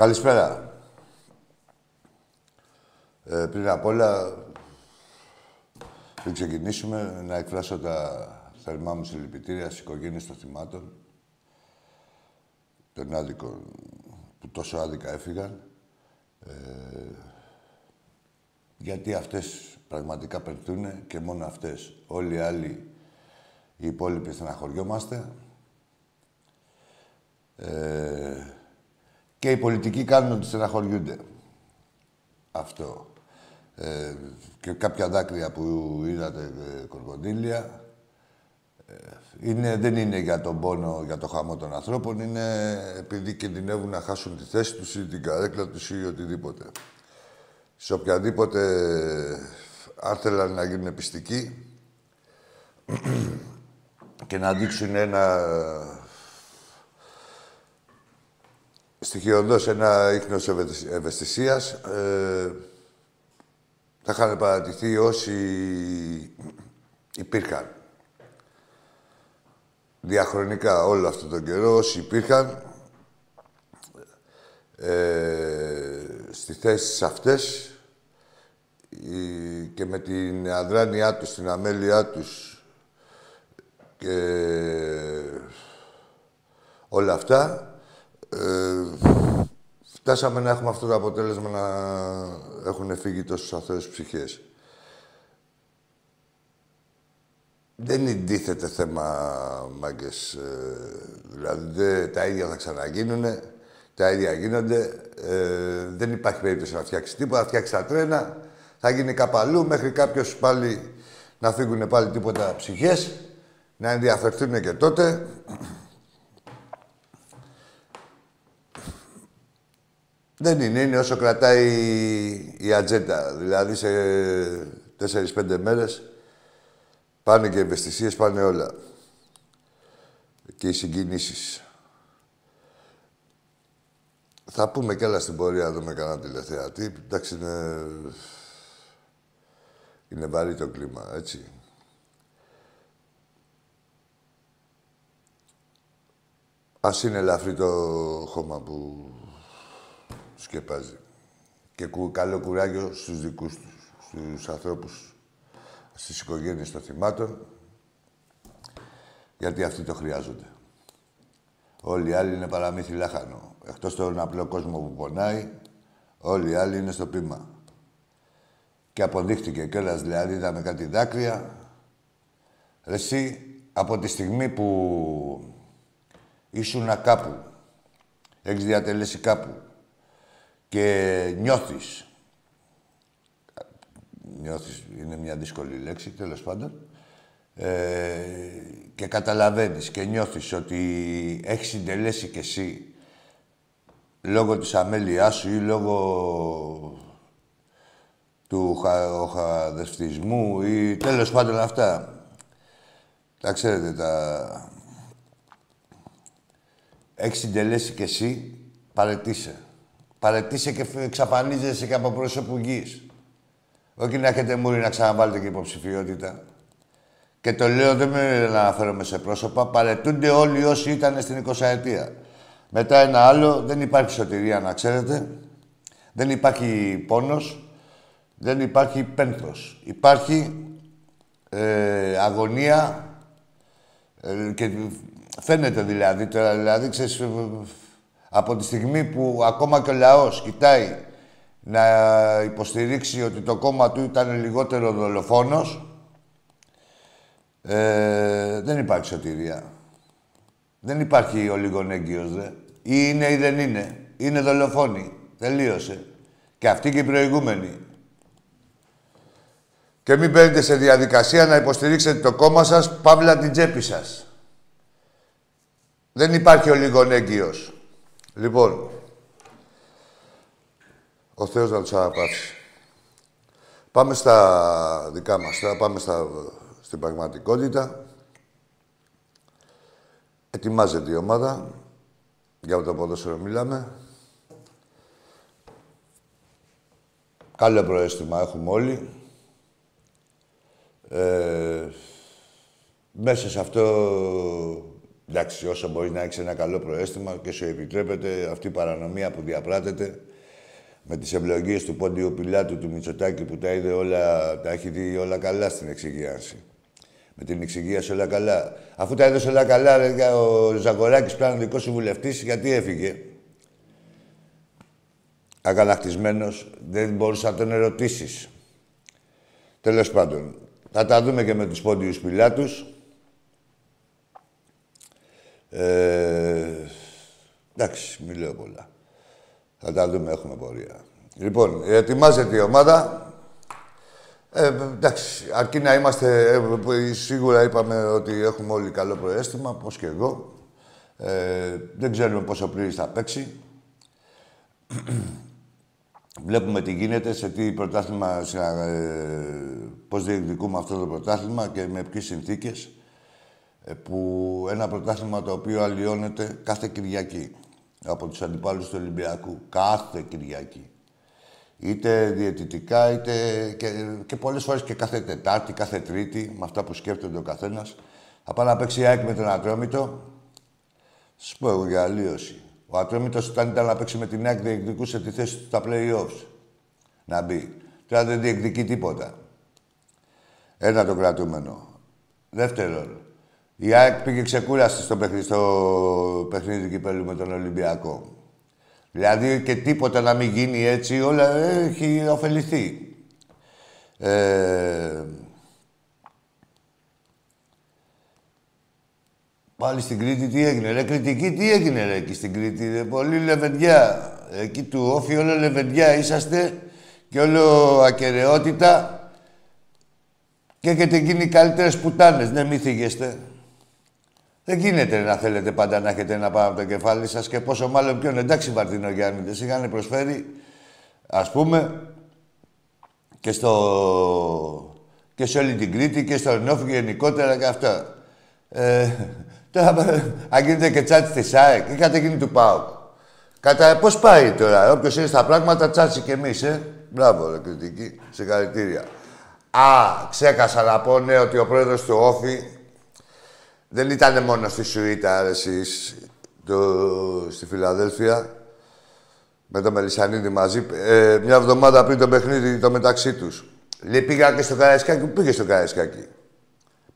Καλησπέρα. Ε, πριν απ' όλα, πριν ξεκινήσουμε, να εκφράσω τα θερμά μου συλληπιτήρια στις οικογένειες των θυμάτων, των άδικων που τόσο άδικα έφυγαν, ε, γιατί αυτές πραγματικά περθούν και μόνο αυτές. Όλοι οι άλλοι, οι υπόλοιποι στεναχωριόμαστε. Ε, και οι πολιτικοί κάνουν ότι στεναχωριούνται. Αυτό. Ε, και κάποια δάκρυα που είδατε ε, κορκοντήλια ε, είναι, δεν είναι για τον πόνο, για το χαμό των ανθρώπων, είναι επειδή κινδυνεύουν να χάσουν τη θέση τους ή την καρέκλα τους ή οτιδήποτε. Σε οποιαδήποτε αν θέλαν να γίνουν πιστικοί και να δείξουν ένα στοιχειοδός ένα ίχνος ευαισθησίας. Ε, θα είχαν παρατηθεί όσοι υπήρχαν. Διαχρονικά όλο αυτό τον καιρό, όσοι υπήρχαν ε, στις θέσεις αυτές και με την αδράνειά τους, την αμέλειά τους και όλα αυτά, ε, φτάσαμε να έχουμε αυτό το αποτέλεσμα να έχουν φύγει τόσους αθώες ψυχές. Δεν είναι θέμα, μάγκες. Ε, δηλαδή, τα ίδια θα ξαναγίνουν, τα ίδια γίνονται. Ε, δεν υπάρχει περίπτωση να φτιάξεις τίποτα, θα φτιάξεις τα τρένα, θα γίνει καπαλού μέχρι κάποιος πάλι να φύγουν πάλι τίποτα ψυχές, να ενδιαφερθούν και τότε. Δεν είναι, είναι όσο κρατάει η ατζέντα. Δηλαδή σε τέσσερις-πέντε μέρες πάνε και οι ευαισθησίες, πάνε όλα. Και οι συγκινήσεις. Θα πούμε κι άλλα στην πορεία, να δούμε κανένα τηλεθεατή. Εντάξει, είναι... είναι βαρύ το κλίμα, έτσι. Ας είναι ελαφρύ το χώμα που σκεπάζει. Και καλό κουράγιο στους δικούς τους, στους ανθρώπους, στις οικογένειες των θυμάτων, γιατί αυτοί το χρειάζονται. Όλοι οι άλλοι είναι παραμύθι λάχανο. Εκτός τον απλό κόσμο που πονάει, όλοι οι άλλοι είναι στο πείμα. Και αποδείχτηκε κιόλας, δηλαδή, είδαμε κάτι δάκρυα. Εσύ, από τη στιγμή που ήσουν κάπου, έχεις διατελέσει κάπου, και νιώθεις, νιώθεις είναι μια δύσκολη λέξη, τέλος πάντων, ε, και καταλαβαίνεις και νιώθεις ότι έχεις συντελέσει κι εσύ λόγω της αμέλειάς σου ή λόγω του χαδευτισμού ή τέλος πάντων αυτά. Τα ξέρετε, τα... Έχεις συντελέσει κι εσύ, παρετήσε. Παρετήσε και εξαφανίζεσαι και από πρόσωπου γης. Όχι να έχετε μούρι να ξαναβάλετε και υποψηφιότητα. Και το λέω, δεν με αναφέρομαι σε πρόσωπα. Παρετούνται όλοι όσοι ήταν στην 20 ετία. Μετά ένα άλλο, δεν υπάρχει σωτηρία, να ξέρετε. Δεν υπάρχει πόνος. Δεν υπάρχει πένθος. Υπάρχει ε, αγωνία ε, και φαίνεται δηλαδή τώρα, δηλαδή, ξέρεις, από τη στιγμή που ακόμα και ο λαός κοιτάει να υποστηρίξει ότι το κόμμα του ήταν λιγότερο δολοφόνος, ε, δεν υπάρχει σωτηρία. Δεν υπάρχει ο λιγονέγκυος, δε. Ή είναι ή δεν είναι. Είναι δολοφόνοι. Τελείωσε. Και αυτοί και οι προηγούμενοι. Και μην μπαίνετε σε διαδικασία να υποστηρίξετε το κόμμα σας, παύλα την τσέπη σας. Δεν υπάρχει ο λιγονέγκυος. Λοιπόν, ο Θεός να τους αναπαύσει. Πάμε στα δικά μας, θα πάμε στα, στην πραγματικότητα. Ετοιμάζεται η ομάδα. Για το ποδόσφαιρο μιλάμε. Καλό προέστημα έχουμε όλοι. Ε, μέσα σε αυτό, εντάξει, όσο μπορεί να έχεις ένα καλό προέστημα και σου επιτρέπεται αυτή η παρανομία που διαπράτεται με τις ευλογίες του Πόντιου Πιλάτου, του Μητσοτάκη, που τα είδε όλα, τα έχει δει όλα καλά στην εξηγίαση. Με την εξηγίαση όλα καλά. Αφού τα έδωσε όλα καλά, ρε, ο Ζαγοράκης πλέον δικό σου βουλευτής, γιατί έφυγε; Αγανακτισμένος, δεν μπορούσε να τον ερωτήσεις. Τέλος πάντων, θα τα δούμε και με τους Πόντιους Πιλάτους. Ε, εντάξει, μην λέω πολλά. Θα τα δούμε, έχουμε πορεία. Λοιπόν, ετοιμάζεται η ομάδα. Ε, εντάξει, αρκεί να είμαστε... Ε, σίγουρα είπαμε ότι έχουμε όλοι καλό προέστημα, πώς και εγώ. Ε, δεν ξέρουμε πόσο πλήρης θα παίξει. Βλέπουμε τι γίνεται, σε τι πρωτάθλημα, ε, πώς διεκδικούμε αυτό το πρωτάθλημα και με ποιες συνθήκες. Ε, που ένα πρωτάθλημα το οποίο αλλοιώνεται κάθε Κυριακή από τους αντιπάλους του Ολυμπιακού. Κάθε Κυριακή. Είτε διαιτητικά, είτε και, και πολλές φορές και κάθε Τετάρτη, κάθε Τρίτη, με αυτά που σκέφτεται ο καθένας. Θα πάει να παίξει ΑΕΚ με τον Ατρόμητο. Σας πω εγώ για αλλίωση. Ο Ατρόμητος όταν ήταν να παίξει με την ΑΕΚ διεκδικούσε τη θέση του στα play-offs. Να μπει. Τώρα δεν διεκδικεί τίποτα. Ένα το κρατούμενο. Δεύτερον, η ΑΕΚ πήγε ξεκούραστη στο παιχνίδι, στο παιχνίδι κυπέλου με τον Ολυμπιακό. Δηλαδή και τίποτα να μην γίνει έτσι, όλα έχει ωφεληθεί. Ε, Πάλι στην Κρήτη τι έγινε, ρε κριτική τι έγινε ρε εκεί στην Κρήτη, ρε, πολύ λεβεντιά. Εκεί του όφη όλο λεβεντιά είσαστε και όλο ακαιρεότητα και έχετε γίνει καλύτερες πουτάνες, ναι μη θυγεστε. Δεν γίνεται να θέλετε πάντα να έχετε ένα πάνω από το κεφάλι σας και πόσο μάλλον ποιον. Εντάξει, Βαρτινογιάννητες, είχαν προσφέρει, ας πούμε, και, στο... και σε όλη την Κρήτη και στο Νόφι γενικότερα και αυτά. Ε, τώρα, αν γίνετε και τσάτσι τη ΣΑΕΚ, είχατε γίνει του ΠΑΟΚ. Κατά πώς πάει τώρα, όποιος είναι στα πράγματα, τσάτσι κι εμείς, ε. Μπράβο, ρε, κριτική. Συγχαρητήρια. Α, ξέχασα να πω, ναι, ότι ο πρόεδρος του Όφη δεν ήταν μόνο στη Σουήτα, εσείς, το, στη Φιλαδέλφια, με το Μελισανίδη μαζί, ε, μια εβδομάδα πριν το παιχνίδι το μεταξύ τους. Λέει, πήγα και στο Καραϊσκάκι, που πήγες στο Καραϊσκάκι;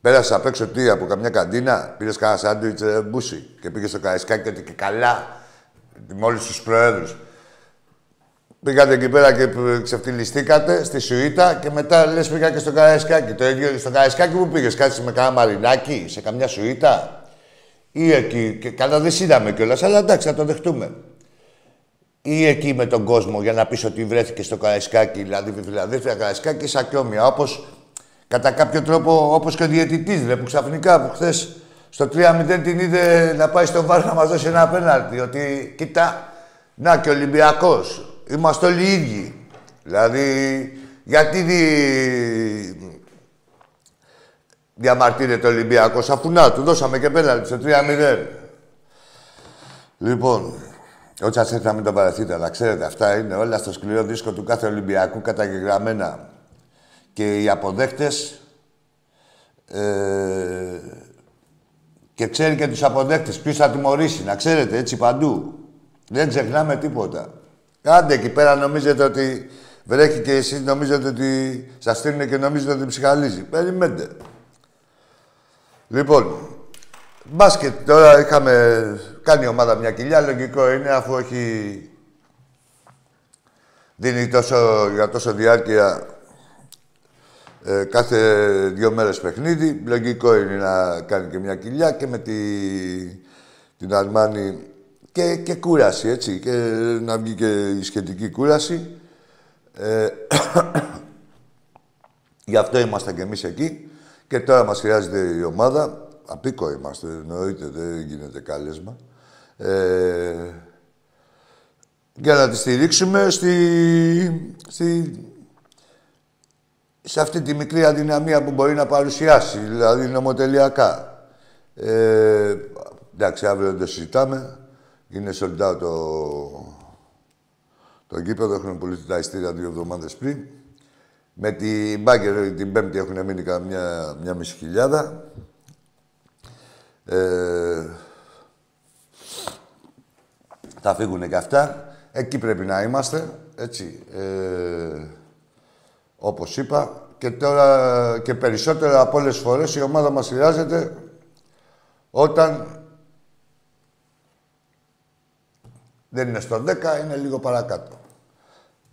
Πέρασα απ' έξω τι, από καμιά καντίνα, πήρες κανένα σάντουιτς ε, μπούσι και πήγες στο Καραϊσκάκι και καλά, με όλους τους προέδρους. Πήγατε εκεί πέρα και ξεφτυλιστήκατε στη Σουήτα και μετά λες πήγα και στο Καραϊσκάκι. Το ίδιο στο Καραϊσκάκι που πήγες, κάτσε με κανένα μαρινάκι, σε καμιά Σουήτα. Ή εκεί. Και καλά δεν είδαμε κιόλας, αλλά εντάξει, θα το δεχτούμε. Ή εκεί με τον κόσμο για να πεις ότι βρέθηκε στο Καραϊσκάκι, δηλαδή Φιλαδέλφια Καραϊσκάκι, σαν όμοια. Όπως κατά κάποιο τρόπο, όπως και ο διαιτητής, που ξαφνικά που χθες στο 3-0 την είδε να πάει στο βάρο να μας δώσει ένα απέναντι. Ότι κοίτα, να και ο Ολυμπιακός. Είμαστε όλοι ίδιοι. Δηλαδή, Γιατί δι... διαμαρτύρεται ο Ολυμπιακός, αφού να, του δώσαμε και πέναλτι στο 3-0. Λοιπόν, ό,τι σας έρθει να μην το παραθείτε, αλλά ξέρετε, αυτά είναι όλα στο σκληρό δίσκο του κάθε Ολυμπιακού καταγεγραμμένα. Και οι αποδέκτες ε, και ξέρει και τους αποδέκτες ποιος θα τιμωρήσει, να ξέρετε, έτσι παντού. Δεν ξεχνάμε τίποτα. Κάντε εκεί πέρα νομίζετε ότι βρέχει και εσείς νομίζετε ότι σας στείλουν και νομίζετε ότι ψυχαλίζει. Περιμένετε. Λοιπόν, μπάσκετ τώρα είχαμε κάνει η ομάδα μια κοιλιά. Λογικό είναι αφού έχει δίνει τόσο, για τόσο διάρκεια ε, κάθε δύο μέρες παιχνίδι. Λογικό είναι να κάνει και μια κοιλιά και με τη, την Αρμάνη και, και κούραση, έτσι. Και να βγει και η σχετική κούραση. Ε, γι' αυτό είμαστε και εμείς εκεί. Και τώρα μας χρειάζεται η ομάδα. Απίκο είμαστε, εννοείται, δεν γίνεται κάλεσμα. Ε, για να τη στηρίξουμε στη, στη σε αυτή τη μικρή αδυναμία που μπορεί να παρουσιάσει, δηλαδή νομοτελειακά. Ε, εντάξει, αύριο δεν το συζητάμε. Είναι sold out το, το γήπεδο. Έχουν πουλήσει τα ειστήρια δύο εβδομάδες πριν. Με την Μπάγκερ την Πέμπτη έχουν μείνει καμιά μια μισή χιλιάδα. Ε, θα φύγουν και αυτά. Εκεί πρέπει να είμαστε, έτσι. Ε, όπως είπα, και τώρα και περισσότερο από όλες φορές η ομάδα μας χρειάζεται όταν δεν είναι στο 10, είναι λίγο παρακάτω.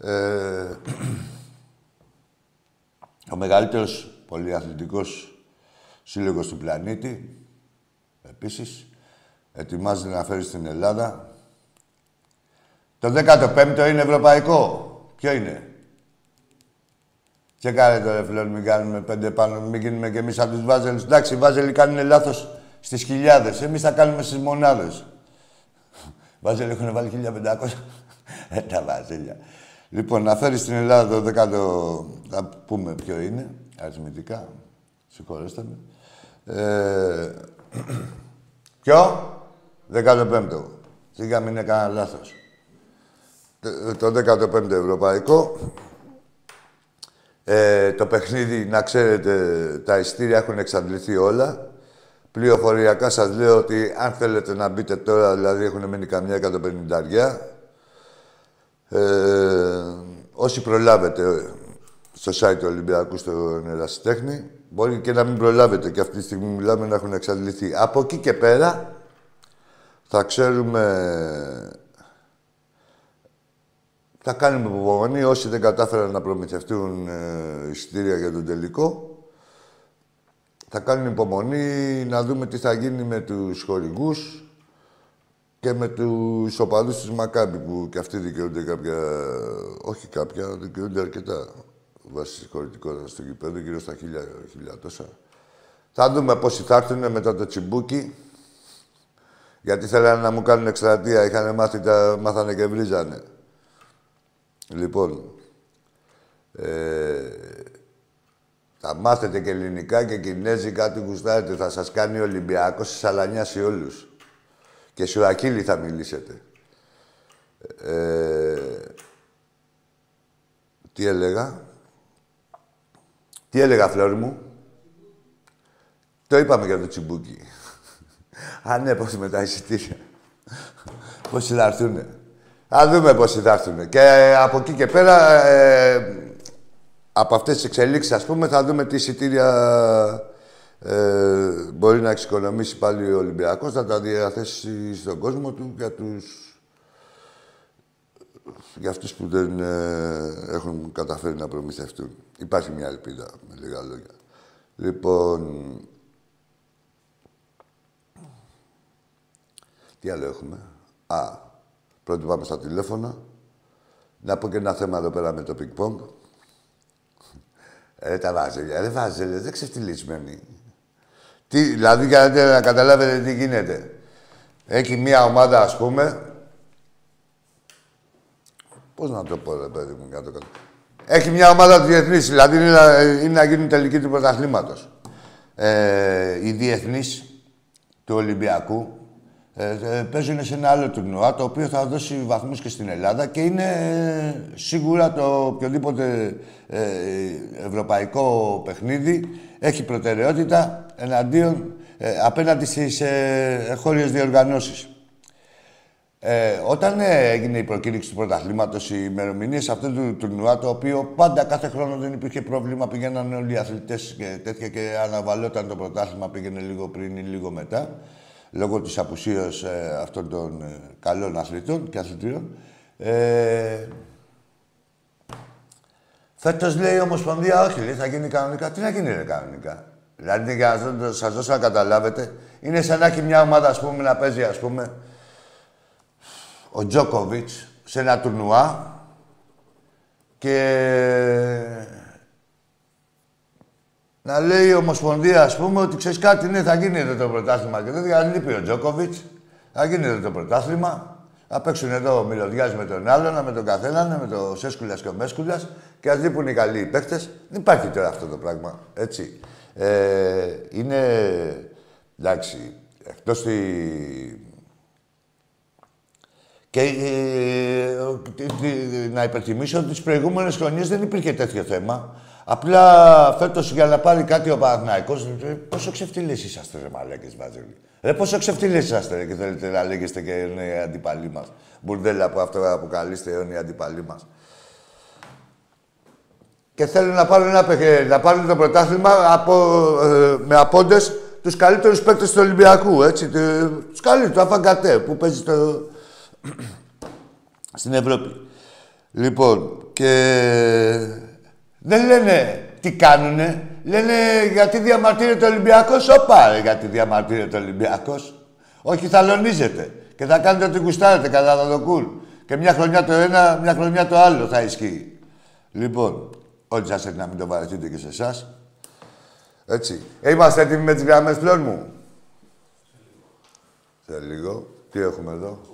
Ε, ο μεγαλύτερος πολυαθλητικός σύλλογος του πλανήτη, επίσης, ετοιμάζεται να φέρει στην Ελλάδα. Το 15ο είναι ευρωπαϊκό. Ποιο είναι; Και κάνε το ρε φίλε, μην κάνουμε πέντε πάνω, μην γίνουμε κι εμείς από τους Βάζελους. Εντάξει, οι Βάζελοι κάνουν λάθος στις χιλιάδες. Εμείς θα κάνουμε στις μονάδες. Βάζελοι έχουν βάλει 1500. ε, τα Βάζελια. Λοιπόν, να φέρεις στην Ελλάδα το δεκάτο, θα πούμε ποιο είναι, αριθμητικά. Συγχωρέστε με. Ε, ποιο; 15ο. Σίγα μην είναι κανένα λάθος. Το 15ο ευρωπαϊκό ε, το παιχνίδι, να ξέρετε, τα ειστήρια έχουν εξαντληθεί όλα. Πληροφοριακά σας λέω ότι αν θέλετε να μπείτε τώρα, δηλαδή έχουν μείνει καμιά 150 ε, όσοι προλάβετε στο site του Ολυμπιακού στο Ερασιτέχνη, μπορεί και να μην προλάβετε και αυτή τη στιγμή μιλάμε να έχουν εξαντληθεί. Από εκεί και πέρα θα ξέρουμε θα κάνουμε υπομονή όσοι δεν κατάφεραν να προμηθευτούν ε, εισιτήρια για τον τελικό. Θα κάνουν υπομονή να δούμε τι θα γίνει με τους χορηγούς και με τους οπαδούς της Μακάμπη που και αυτοί δικαιούνται κάποια... Όχι κάποια, δικαιούνται αρκετά βάσει της χωρητικότητας στο γηπέδο, γύρω στα χίλια, χίλια τόσα. Θα δούμε πόσοι θα έρθουν μετά το τσιμπούκι. Γιατί θέλανε να μου κάνουν εκστρατεία, είχαν μάθει, τα, μάθανε και βρίζανε. Λοιπόν, ε, θα μάθετε και ελληνικά και κινέζικα τι γουστάρετε. Θα σας κάνει ο Ολυμπιακός σε σαλανιά σε όλους. Και σου Ακύλη θα μιλήσετε. Ε, τι έλεγα; Τι έλεγα, φλόρ μου; Το είπαμε για το τσιμπούκι. Α, ναι, πώς με τα εισιτήρια. πώς θα έρθουνε. Θα δούμε πώς θα έρθουν. Και ε, από εκεί και πέρα, ε, από αυτές τις εξελίξεις, ας πούμε, θα δούμε τι εισιτήρια ε, μπορεί να εξοικονομήσει πάλι ο Ολυμπιακός, θα τα διαθέσει στον κόσμο του για τους για αυτούς που δεν ε, έχουν καταφέρει να προμηθευτούν. Υπάρχει μια ελπίδα, με λίγα λόγια. Λοιπόν, τι άλλο έχουμε; Α, Πρώτη πάμε στα τηλέφωνα. Να πω και ένα θέμα εδώ πέρα με το πικ-πονγκ. Ε, τα βάζελια. Δεν βάζελια, δεν ξεφτυλισμένοι. Τι, δηλαδή, για να καταλάβετε τι γίνεται. Έχει μία ομάδα, ας πούμε... Πώς να το πω, ρε παιδί μου, κάτω κάτω. Έχει μια ομάδα διεθνή, δηλαδή είναι να, είναι να γίνουν τελική του πρωταθλήματος. Ε, οι διεθνείς του Ολυμπιακού ε, ε, παίζουν σε ένα άλλο τουρνουά το οποίο θα δώσει βαθμούς και στην Ελλάδα και είναι ε, σίγουρα το οποιοδήποτε ε, ευρωπαϊκό παιχνίδι έχει προτεραιότητα εναντίον, απέναντι στις ε, χώριες διοργανώσεις. Ε, όταν έγινε η προκήρυξη του πρωταθλήματος, οι ημερομηνίες αυτού του τουρνουά, το οποίο πάντα κάθε χρόνο δεν υπήρχε πρόβλημα, πήγαιναν όλοι οι αθλητές και τέτοια και αναβαλόταν το πρωτάθλημα, πήγαινε λίγο πριν ή λίγο μετά λόγω της απουσίας ε, αυτών των ε, καλών αθλητών και αθλητήρων. Ε, φέτος λέει η Ομοσπονδία, όχι, λέει, θα γίνει κανονικά. Τι να γίνει ρε, κανονικά; Δηλαδή, για να σας δώσω να καταλάβετε, είναι σαν να έχει μια ομάδα, ας πούμε, να παίζει, ας πούμε, ο Τζόκοβιτς σε ένα τουρνουά και να λέει η Ομοσπονδία, ας πούμε, ότι ξέρεις κάτι, ναι, θα γίνει εδώ το πρωτάθλημα και τέτοια. Αν λείπει ο Τζόκοβιτς, θα γίνει εδώ το πρωτάθλημα. Θα παίξουν εδώ ο Μυρωδιά με τον άλλον, με τον καθέναν, με τον Σέσκουλας και ο Μέσκουλας και ας λείπουν οι καλοί παίχτε. Δεν υπάρχει τώρα αυτό το πράγμα. Έτσι. Ε, είναι. εντάξει. Εκτός τη. Και ε, να υπενθυμίσω ότι τι προηγούμενες χρονιές δεν υπήρχε τέτοιο θέμα. Απλά φέτος για να πάρει κάτι ο Παναθναϊκό, πόσο ξεφτύλε είσαστε, ρε Μαλάκες Βάζελη. Ρε, πόσο ξεφτύλε είσαστε ρε, και θέλετε να λέγεστε και είναι οι αντιπαλοί μας. Μπουρδέλα που αυτό αποκαλείστε είναι οι αντιπαλοί μας. Και θέλουν να πάρουν, ένα, να πάρουν το πρωτάθλημα από, ε, με απόντες τους καλύτερους παίκτες του Ολυμπιακού. Έτσι, τους καλύτερους, του Αφαγκατέ που παίζει στο... στην Ευρώπη. Λοιπόν, και δεν λένε τι κάνουνε. Λένε γιατί διαμαρτύρεται ο Ολυμπιακός. Όπα, γιατί διαμαρτύρεται ο Ολυμπιακός. Όχι, θαλονίζετε. Και θα κάνετε ό,τι γουστάρετε κατά το κουλ. Και μια χρονιά το ένα, μια χρονιά το άλλο θα ισχύει. Λοιπόν, ό,τι σας έρθει να μην το βαρεθείτε και σε εσάς. Έτσι. Είμαστε έτοιμοι με τις γραμμές πλέον μου. Σε λίγο. Τι έχουμε εδώ;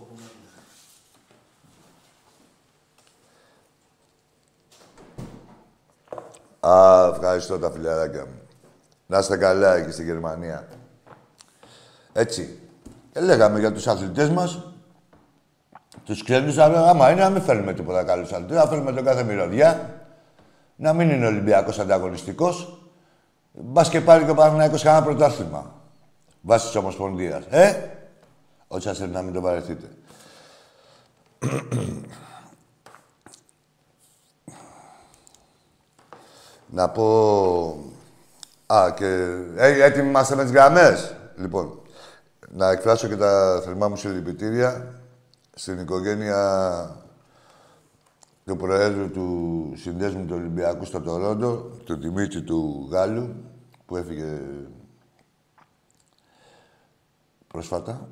Α, ευχαριστώ τα φιλαράκια μου. Να είστε καλά εκεί στη Γερμανία. Έτσι. Και λέγαμε για τους αθλητές μας, τους ξένους, αλλά άμα είναι να μην φέρνουμε τίποτα καλούς αθλητές, να φέρνουμε τον κάθε μυρωδιά, να μην είναι Ολυμπιακός ανταγωνιστικός, μπας και πάρει και ο Παναθηναϊκός κανένα πρωτάθλημα. Βάσεις της Ομοσπονδίας. Ε, ό,τι σας θέλει να μην το βαρεθείτε. Να πω... Α, και... Ε, έτοιμοι είμαστε με τις γραμμές. Λοιπόν, να εκφράσω και τα θερμά μου συλληπιτήρια στην οικογένεια του Προέδρου του Συνδέσμου του Ολυμπιακού στο Τορόντο, του Δημήτρη του Γάλλου, που έφυγε πρόσφατα,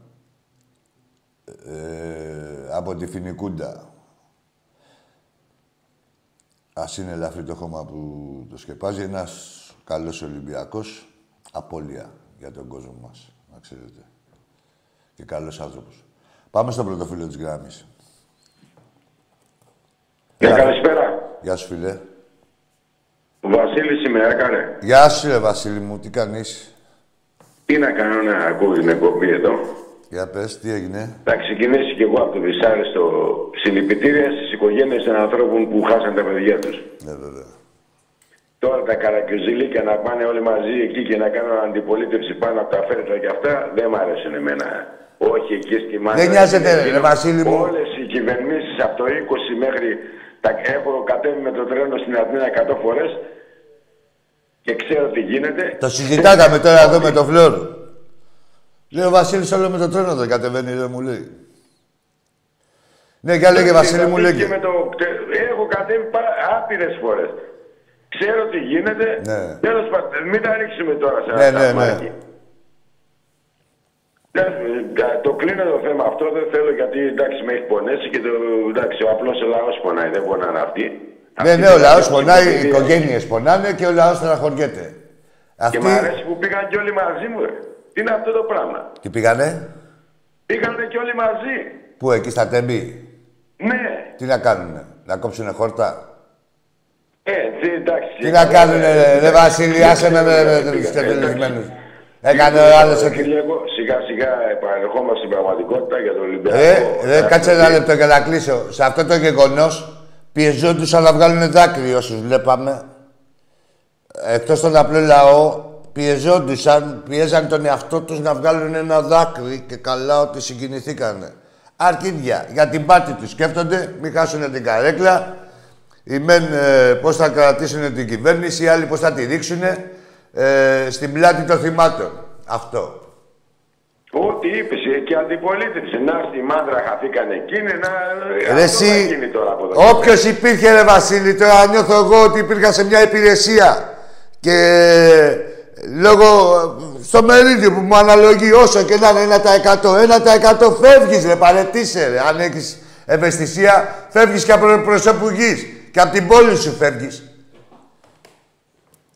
ε, από τη Φινικούντα. Α είναι ελαφρύ το χώμα που το σκεπάζει. Ένας καλός Ολυμπιακός. Απόλυα για τον κόσμο μας, να ξέρετε. Και καλός άνθρωπος. Πάμε στο πρωτοφύλλο της γράμμης. Γεια, καλησπέρα. Γεια σου, φίλε. Ο Βασίλης είμαι, έκανε. Γεια σου, ρε Βασίλη μου. Τι κάνεις; Τι να κάνω να ακούω την εκπομπή εδώ. Για πες, τι έγινε. Θα ξεκινήσει κι εγώ από το δυσάρεστο συλληπιτήρια στις οικογένειες των ανθρώπων που χάσαν τα παιδιά τους. Ναι, βέβαια. Τώρα τα καρακιουζιλίκια να πάνε όλοι μαζί εκεί και να κάνουν αντιπολίτευση πάνω από τα φέρετρα και αυτά δεν μ' αρέσουν εμένα. Όχι εκεί στη Μάνια. Δεν νοιάζεται, ρε Βασίλη μου. Όλες οι κυβερνήσεις από το 20 μέχρι τα έχω κατέβει με το τρένο στην Αθήνα 100 φορές και ξέρω τι γίνεται. Το συζητάγαμε τώρα εδώ με το Φλόρο. Λέει ο Βασίλης όλο με το τρένο δεν κατεβαίνει, δεν μου λέει. Ναι, για λέγε Βασίλη μου, λέγε. Με το... Έχω κατέβει άπειρες φορές. Ξέρω τι γίνεται. Ναι. Τέλος πάντων, μην τα ρίξουμε τώρα σε ναι, ναι, ναι. Το κλείνω το θέμα αυτό, δεν θέλω γιατί εντάξει με έχει πονέσει και το, εντάξει, ο απλός ο λαός πονάει, δεν πονάνε αυτοί. Ναι, ναι, ο λαός πονάει, οι οικογένειες πονάνε και ο λαός στεναχωριέται. Και μ' αρέσει που πήγαν και όλοι μαζί μου, ρε. Τι είναι αυτό το πράγμα; Τι πήγανε; Πήγανε και όλοι μαζί. Πού, εκεί στα τέμπη; Ναι. Τι να κάνουνε, να κόψουνε χόρτα; Ε, τι, εντάξει. Τι να κάνουν, ρε Βασίλη, άσε με με τους τετελισμένους. Έκανε ο άλλος ότι... Σιγά σιγά επανερχόμαστε στην πραγματικότητα για τον Ολυμπιακό. Ρε, ρε, κάτσε ένα λεπτό για να κλείσω. Σε αυτό το γεγονός πιεζόντουσαν να βγάλουν δάκρυ όσους βλέπαμε. Εκτός τον απλό λαό, πιεζόντουσαν, πιέζαν τον εαυτό τους να βγάλουν ένα δάκρυ και καλά ότι συγκινηθήκανε. Αρκίδια, για την πάτη τους σκέφτονται, μην χάσουν την καρέκλα. Οι μεν ε, πώς θα κρατήσουν την κυβέρνηση, οι άλλοι πώς θα τη ρίξουν ε, στην πλάτη των θυμάτων. Αυτό. Ό,τι είπες ε, και αντιπολίτευση. Να στη μάντρα χαθήκαν εκείνη, να. Ρε εσύ, όποιος υπήρχε, ρε Βασίλη, τώρα νιώθω εγώ ότι υπήρχα σε μια υπηρεσία και λόγω στο μερίδιο που μου αναλογεί όσο και να είναι 1%, 1% φεύγεις ρε, παρετήσε ρε. Αν έχεις ευαισθησία, φεύγεις και από προσώπου γης. Και από την πόλη σου φεύγεις.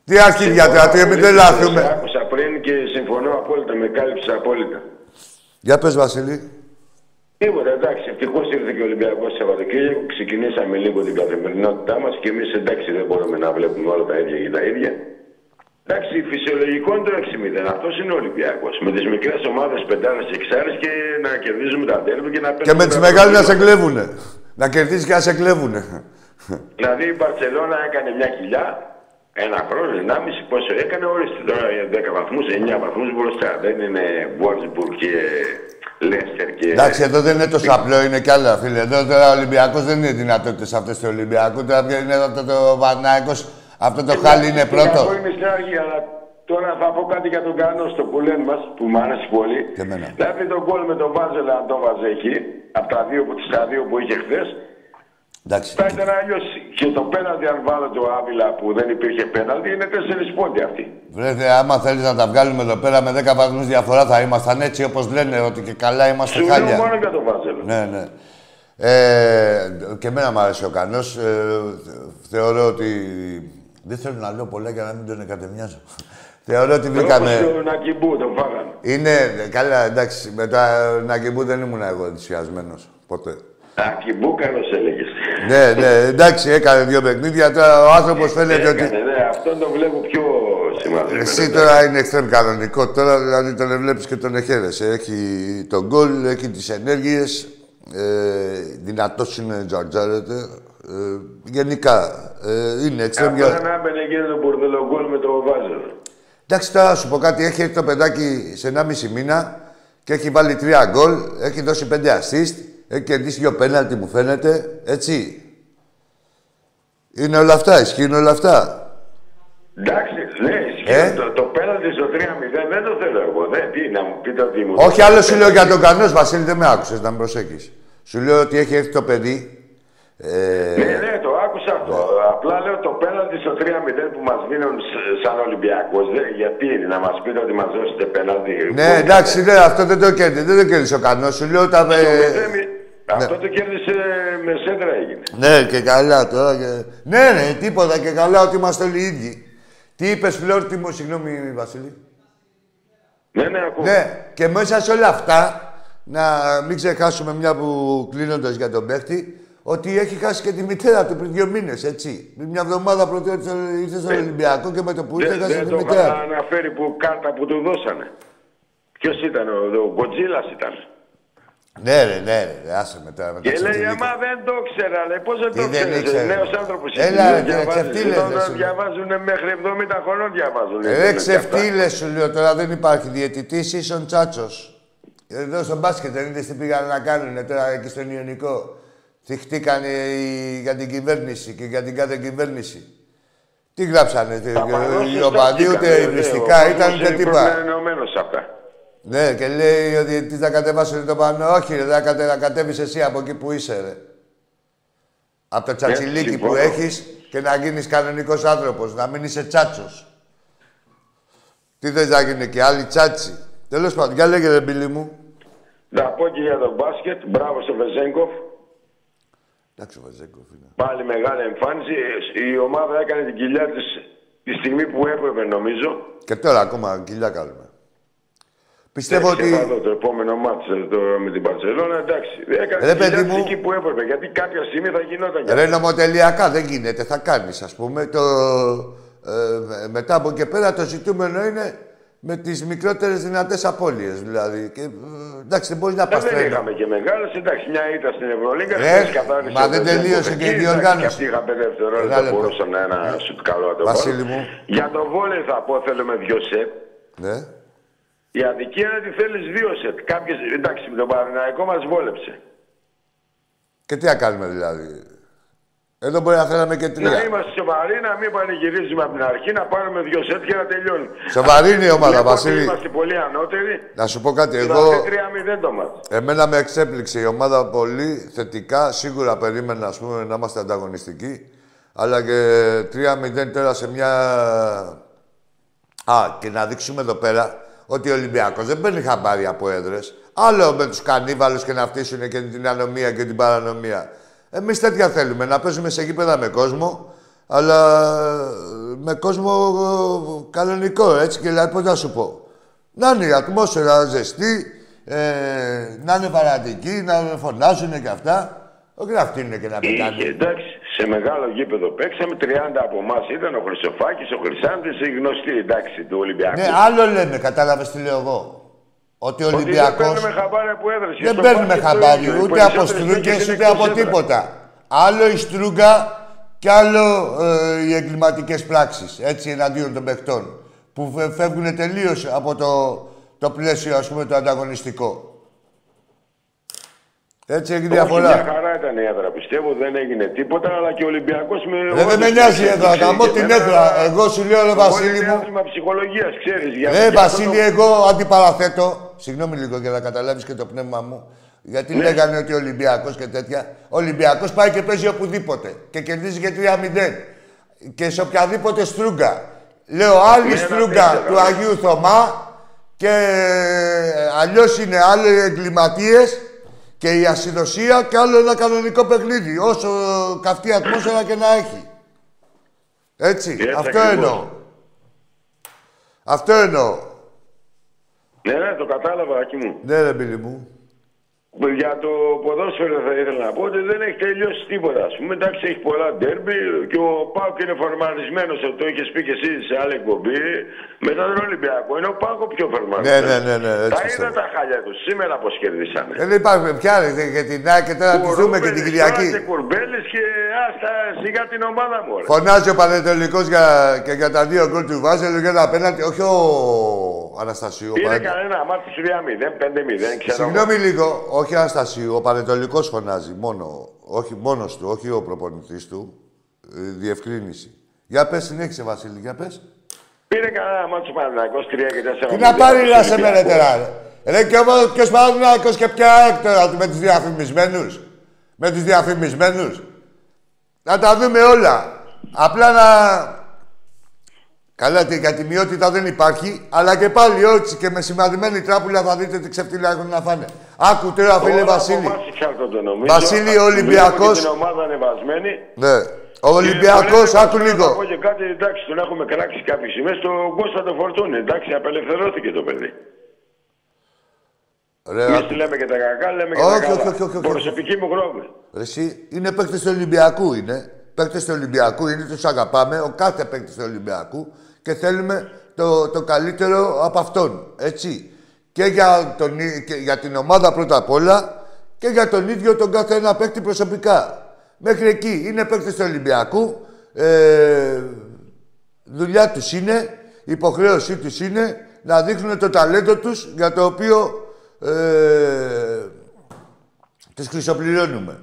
Τι αρχίδια τώρα, τι μην δεν λάθουμε. Άκουσα πριν και συμφωνώ απόλυτα, με κάλυψε απόλυτα. Για πες, Βασίλη. Τίποτα, εντάξει. Ευτυχώς ήρθε και ο Ολυμπιακός Σαββατοκύριακο. Ξεκινήσαμε λίγο την καθημερινότητά μας και εμείς εντάξει δεν μπορούμε να βλέπουμε όλα τα ίδια και τα ίδια. Εντάξει, φυσιολογικό είναι το 6-0. Αυτός είναι ο Ολυμπιακός. Με τις μικρές ομάδες πεντάρες και εξάρε και να κερδίζουμε τα τέρμη και να Και με τις μεγάλες να σε κλέβουνε. Να κερδίζει και να σε κλέβουνε. Δηλαδή η Μπαρσελόνα έκανε μια κοιλιά, ένα χρόνο, ενάμιση, πόσο έκανε, ορίστε τώρα 10 βαθμούς, 9 βαθμούς μπροστά. Δεν είναι Βόρσμπουργκ και Λέστερ και. Εντάξει, εδώ δεν είναι τόσο απλό, είναι κι άλλα φίλε. Εδώ τώρα ο Ολυμπιακός δεν είναι δυνατότητες αυτές του Ολυμπιακού. Τώρα είναι εδώ το, το αυτό το χάλι είναι πρώτο. Εγώ είμαι στην αρχή, αλλά τώρα θα πω κάτι για τον Κανόστο που λένε μας, που μου άρεσε πολύ. Και εμένα. Δηλαδή τον κόλ με τον Βάζελ, αν το βάζε εκεί, από τα δύο, τα δύο που είχε χθες, Εντάξει. Θα ήταν αλλιώς. Και το πέναλτι, αν βάλω το Άβυλα που δεν υπήρχε πέναλτι, είναι τέσσερις πόντι αυτοί. Βρέτε, άμα θέλεις να τα βγάλουμε εδώ πέρα με 10 βαθμούς διαφορά, θα ήμασταν έτσι όπως λένε ότι και καλά είμαστε Σου χάλια. μόνο για τον Βάζελ. Ναι, ναι. Ε, και εμένα μου άρεσε ο Κανός. Ε, θεωρώ ότι δεν θέλω να λέω πολλά για να μην τον εκατεμιάζω. Θεωρώ ότι βρήκαμε. Τον Νακιμπού τον φάγανε. Είναι καλά, εντάξει. Με τα Νακιμπού δεν ήμουν εγώ ενθουσιασμένος. Ποτέ. Νακιμπού, καλώς έλεγες. ναι, ναι, εντάξει, έκανε δύο παιχνίδια. Τώρα ο άνθρωπος φαίνεται ότι. Ναι, αυτό το βλέπω πιο σημαντικό. Εσύ τώρα είναι εξτρέμ κανονικό. Τώρα δηλαδή τον βλέπεις και τον εχαίρεσαι. Έχει τον γκολ, έχει τις ενέργειες. Ε, Δυνατός είναι, τζαρτζάρεται. Ε, γενικά ε, είναι εξτρέμ για... Αυτό να έμπαινε και το μπουρδελο γκολ με το Βάζελ. Εντάξει, τώρα σου πω κάτι. Έχει έρθει το παιδάκι σε 1,5 μήνα και έχει βάλει τρία γκολ, έχει δώσει πέντε assist, έχει κερδίσει δύο πέναλτι μου φαίνεται, έτσι. Είναι όλα αυτά, ισχύουν όλα αυτά. Εντάξει, ναι, ισχύει. Ε; Το, το πέναλτι στο 3-0 δεν το θέλω εγώ. Δεν, τι, να μου πείτε ότι μου... Όχι, άλλο σου λέω για τον Κανός, Βασίλη, δεν με άκουσες να με προσέχεις. Σου λέω ότι έχει έρθει το παιδί ε... Ναι, ναι, το άκουσα αυτό. Ναι. Απλά λέω το πέναλτι στο 3-0 που μας δίνουν σαν Ολυμπιακό. Γιατί να μας πείτε ότι μας δώσετε πέναλτι. Ναι, εντάξει, ναι, αυτό δεν το κέρδισε. Δεν το κέρδισε ο Κανός. Σου λέω τα. Ναι. Αυτό το κέρδισε με σέντρα έγινε. Ναι, και καλά τώρα. Και... Ναι, ναι, τίποτα και καλά ότι είμαστε όλοι οι ίδιοι. Τι είπες, Φλόρτη μου, συγγνώμη, Βασίλη. Ναι, ναι, ακούω. Ναι, και μέσα σε όλα αυτά, να μην ξεχάσουμε μια που κλείνοντας για τον παίχτη, ότι έχει χάσει και τη μητέρα του πριν δύο μήνες, έτσι. Μια εβδομάδα πρώτη ήρθε στο Ολυμπιακό και με το που ήρθε έχασε τη μητέρα. Δεν το αναφέρει που κάρτα που του δώσανε. Ποιος ήταν, ο, ο Γκοτζίλας ήταν. Ναι, ρε, ναι, ρε, άσε με τώρα. Και λέει, αμά δεν το ξέρα, λέει, πώς δεν το ξέρεις. Νέος άνθρωπος Έλα, ρε, ξεφτύλες. Διαβάζουν μέχρι 70 χρονών διαβάζουν. Ρε, ξεφτύλες σου λέω τώρα, δεν υπάρχει διαιτητής, ίσον τσάτσος. Εδώ στο μπάσκετ δεν είδες τι πήγαν να κάνουν τώρα εκεί στον Ιωνικό; Θυχτήκανε για την κυβέρνηση και για την κάθε κυβέρνηση. Τι γράψανε, οι οπαδοί ούτε υβριστικά ήταν ούτε τίποτα. Ναι, και λέει ότι τι θα κατεβάσουν το πάνω. Όχι, ρε, θα, κατε, κατέβεις εσύ από εκεί που είσαι, ρε. Από το τσατσιλίκι που έχεις και να γίνεις κανονικός άνθρωπος, να μην είσαι τσάτσος. Τι θες να γίνει και άλλοι τσάτσι. Τέλος πάντων, για λέγε ρε μπίλη μου. Να πω και για το μπάσκετ, μπράβο στο Βεζέγκοφ. Εντάξει, ο Βαζέγκοφ είναι. Πάλι μεγάλη εμφάνιση. Η ομάδα έκανε την κοιλιά της τη στιγμή που έπρεπε, νομίζω. Και τώρα ακόμα κοιλιά κάνουμε. Πιστεύω ότι... Θα το επόμενο μάτς ε, το, με την Παρσελόνα, εντάξει. Έκανε Ρε, παιδί μου... εκεί που έπρεπε, γιατί κάποια στιγμή θα γινόταν. Ρε νομοτελειακά δεν γίνεται, θα κάνεις ας πούμε. Το, ε, μετά από και πέρα το ζητούμενο είναι με τις μικρότερες δυνατές απώλειες. Δηλαδή. Και, ε, εντάξει, δεν μπορείς να πας. Δεν είχαμε και μεγάλες. Εντάξει, μια ήταν στην Ευρωλίγκα. Ε, μα δεν τελείωσε και η διοργάνωση. Και αυτοί είχαν πέντε δευτερόλεπτα. Μπορούσαν ένα σουτ καλό το Βασίλη μου. Για το βόλε θα πω, θέλουμε δυο σετ. Ναι. Η αδικία είναι ότι θέλεις δύο σετ. Κάποιες, εντάξει, με τον Παναγιακό μας βόλεψε. Και τι να κάνουμε δηλαδή. Εδώ μπορεί να θέλαμε και τρία. Να είμαστε σοβαροί, να μην πανηγυρίζουμε από την αρχή, να πάρουμε δύο σετ και να τελειώνει. Σοβαρή είναι η ομάδα, Βασίλη. Είμαστε πολύ ανώτεροι. Να σου πω κάτι. Εγώ. 3-0 το μάτι. Εμένα με εξέπληξε η ομάδα πολύ θετικά. Σίγουρα περίμενα ας πούμε, να είμαστε ανταγωνιστικοί. Αλλά και 3-0 τώρα σε μια. Α, και να δείξουμε εδώ πέρα ότι ο Ολυμπιακός δεν παίρνει χαμπάρι από έδρες. Άλλο με τους κανίβαλους και να φτύσουν και την ανομία και την παρανομία. Εμείς τέτοια θέλουμε. Να παίζουμε σε γήπεδα με κόσμο, αλλά με κόσμο ε, κανονικό, έτσι. Και δηλαδή, πώς να σου πω. Να είναι η ατμόσφαιρα ζεστή, ε, να είναι παρατική, να φωνάζουν και αυτά. Όχι να φτύνουν και να πετάνε. Είχε, εντάξει, σε μεγάλο γήπεδο παίξαμε, 30 από εμάς ήταν ο Χρυσοφάκης, ο Χρυσάντης, οι γνωστοί εντάξει του Ολυμπιακού. Ναι, άλλο λέμε, κατάλαβες τι λέω εγώ. Ότι ο Ολυμπιακό. Δεν παίρνουμε χαμπάρι από έδραση. Δεν παίρνουμε χαμπάρι ούτε από στρούγκες ούτε από τίποτα. Άλλο η στρούγκα και άλλο ε, οι εγκληματικές πράξεις. Έτσι εναντίον των παιχτών. Που φεύγουν τελείως από το, το πλαίσιο ας πούμε το ανταγωνιστικό. Έτσι έχει διαφορά. Μια χαρά ήταν η έδρα, πιστεύω. Δεν έγινε τίποτα, αλλά και ο Ολυμπιακός με. Δεν με νοιάζει η έδρα. Καμώ την έδρα. Εγώ σου λέω, ρε Βασίλη μου. Είναι ψυχολογίας, ξέρεις. Ρε Βασίλη, εγώ αντιπαραθέτω. Συγγνώμη λίγο για να καταλάβεις και το πνεύμα μου. Γιατί ναι. λέγανε ότι ο Ολυμπιακός και τέτοια. Ο Ολυμπιακός πάει και παίζει οπουδήποτε και κερδίζει και 3-0. Και σε οποιαδήποτε στρούγκα. Λέω άλλη ναι, στρούγκα του Αγίου Θωμά και ε, αλλιώς είναι άλλοι εγκληματίες και η ασυδοσία και άλλο ένα κανονικό παιχνίδι. Όσο καυτή ατμόσφαιρα και να έχει. Έτσι. αυτό εννοώ. Αυτό εννοώ. Ναι, ναι, το κατάλαβα, Άκη μου. Ναι, ρε, μου. Για το ποδόσφαιρο θα ήθελα να πω ότι δεν έχει τελειώσει τίποτα. Α πούμε, εντάξει, έχει πολλά ντέρμπι και ο Πάουκ είναι φορμαρισμένο. Το είχες πει και εσύ σε άλλη εκπομπή. Μετά τον Ολυμπιακό είναι ο Πάουκ πιο φορμαρισμένο. Ναι, ναι, ναι. ναι τα είδα τα χάλια τους. Σήμερα πώς κερδίσανε. Δεν υπάρχει πια για την ΝΑ και τώρα τη δούμε και την Κυριακή. Και κουρμπέλη και άστα σιγά την ομάδα μου. Φωνάζει ο Πανετολικός για, και για τα δύο γκολ του Βάζελου για ένα απέναντι. Όχι ο Αναστασίου. Είναι κανένα μάτι 3-0, 5-0. Συγγνώμη λίγο, όχι Αναστασίου, ο Πανετολικός φωνάζει μόνο. Όχι μόνος του, όχι ο προπονητής του. Ε, διευκρίνηση. Για πες, συνέχισε Βασίλη, για πες. Πήρε κανένα μάτσο Παναθηναϊκός 3 και 4. Τι να πάρει να σε μένε τώρα. Ρε και όμως ποιος Παναθηναϊκός και ποια έκτορα με τους διαφημισμένους. Με τους διαφημισμένους. Να τα δούμε όλα. Απλά να Καλά, για τη μειότητα δεν υπάρχει, αλλά και πάλι έτσι και με σημαδεμένη τράπουλα θα δείτε τι ξεφτύλα έχουν να φάνε. Άκου τώρα, φίλε Βασίλη. Βασίλη, ο Ολυμπιακός. Την ομάδα ανεβασμένη. Ναι. Ο Ολυμπιακό, άκου λίγο. Να πω και κάτι, εντάξει, τον έχουμε κράξει κάποιες σημαίες. Το Κώστα το φορτούνι. Εντάξει, απελευθερώθηκε το παιδί. Εμείς λέμε και τα κακά, λέμε και όχι, τα καλά. Όχι, όχι, όχι, Προσωπική μου γνώμη. Εσύ είναι παίκτη του Ολυμπιακού, είναι. Παίκτη του Ολυμπιακού είναι, τους αγαπάμε. Ο κάθε παίκτης του Ολυμπιακού και θέλουμε το, το καλύτερο από αυτόν. Έτσι. Και για, τον, και για την ομάδα πρώτα απ' όλα και για τον ίδιο τον κάθε ένα παίκτη προσωπικά. Μέχρι εκεί είναι παίκτες του Ολυμπιακού. Ε, δουλειά τους είναι, υποχρέωσή τους είναι να δείχνουν το ταλέντο τους για το οποίο ε, τις χρυσοπληρώνουμε.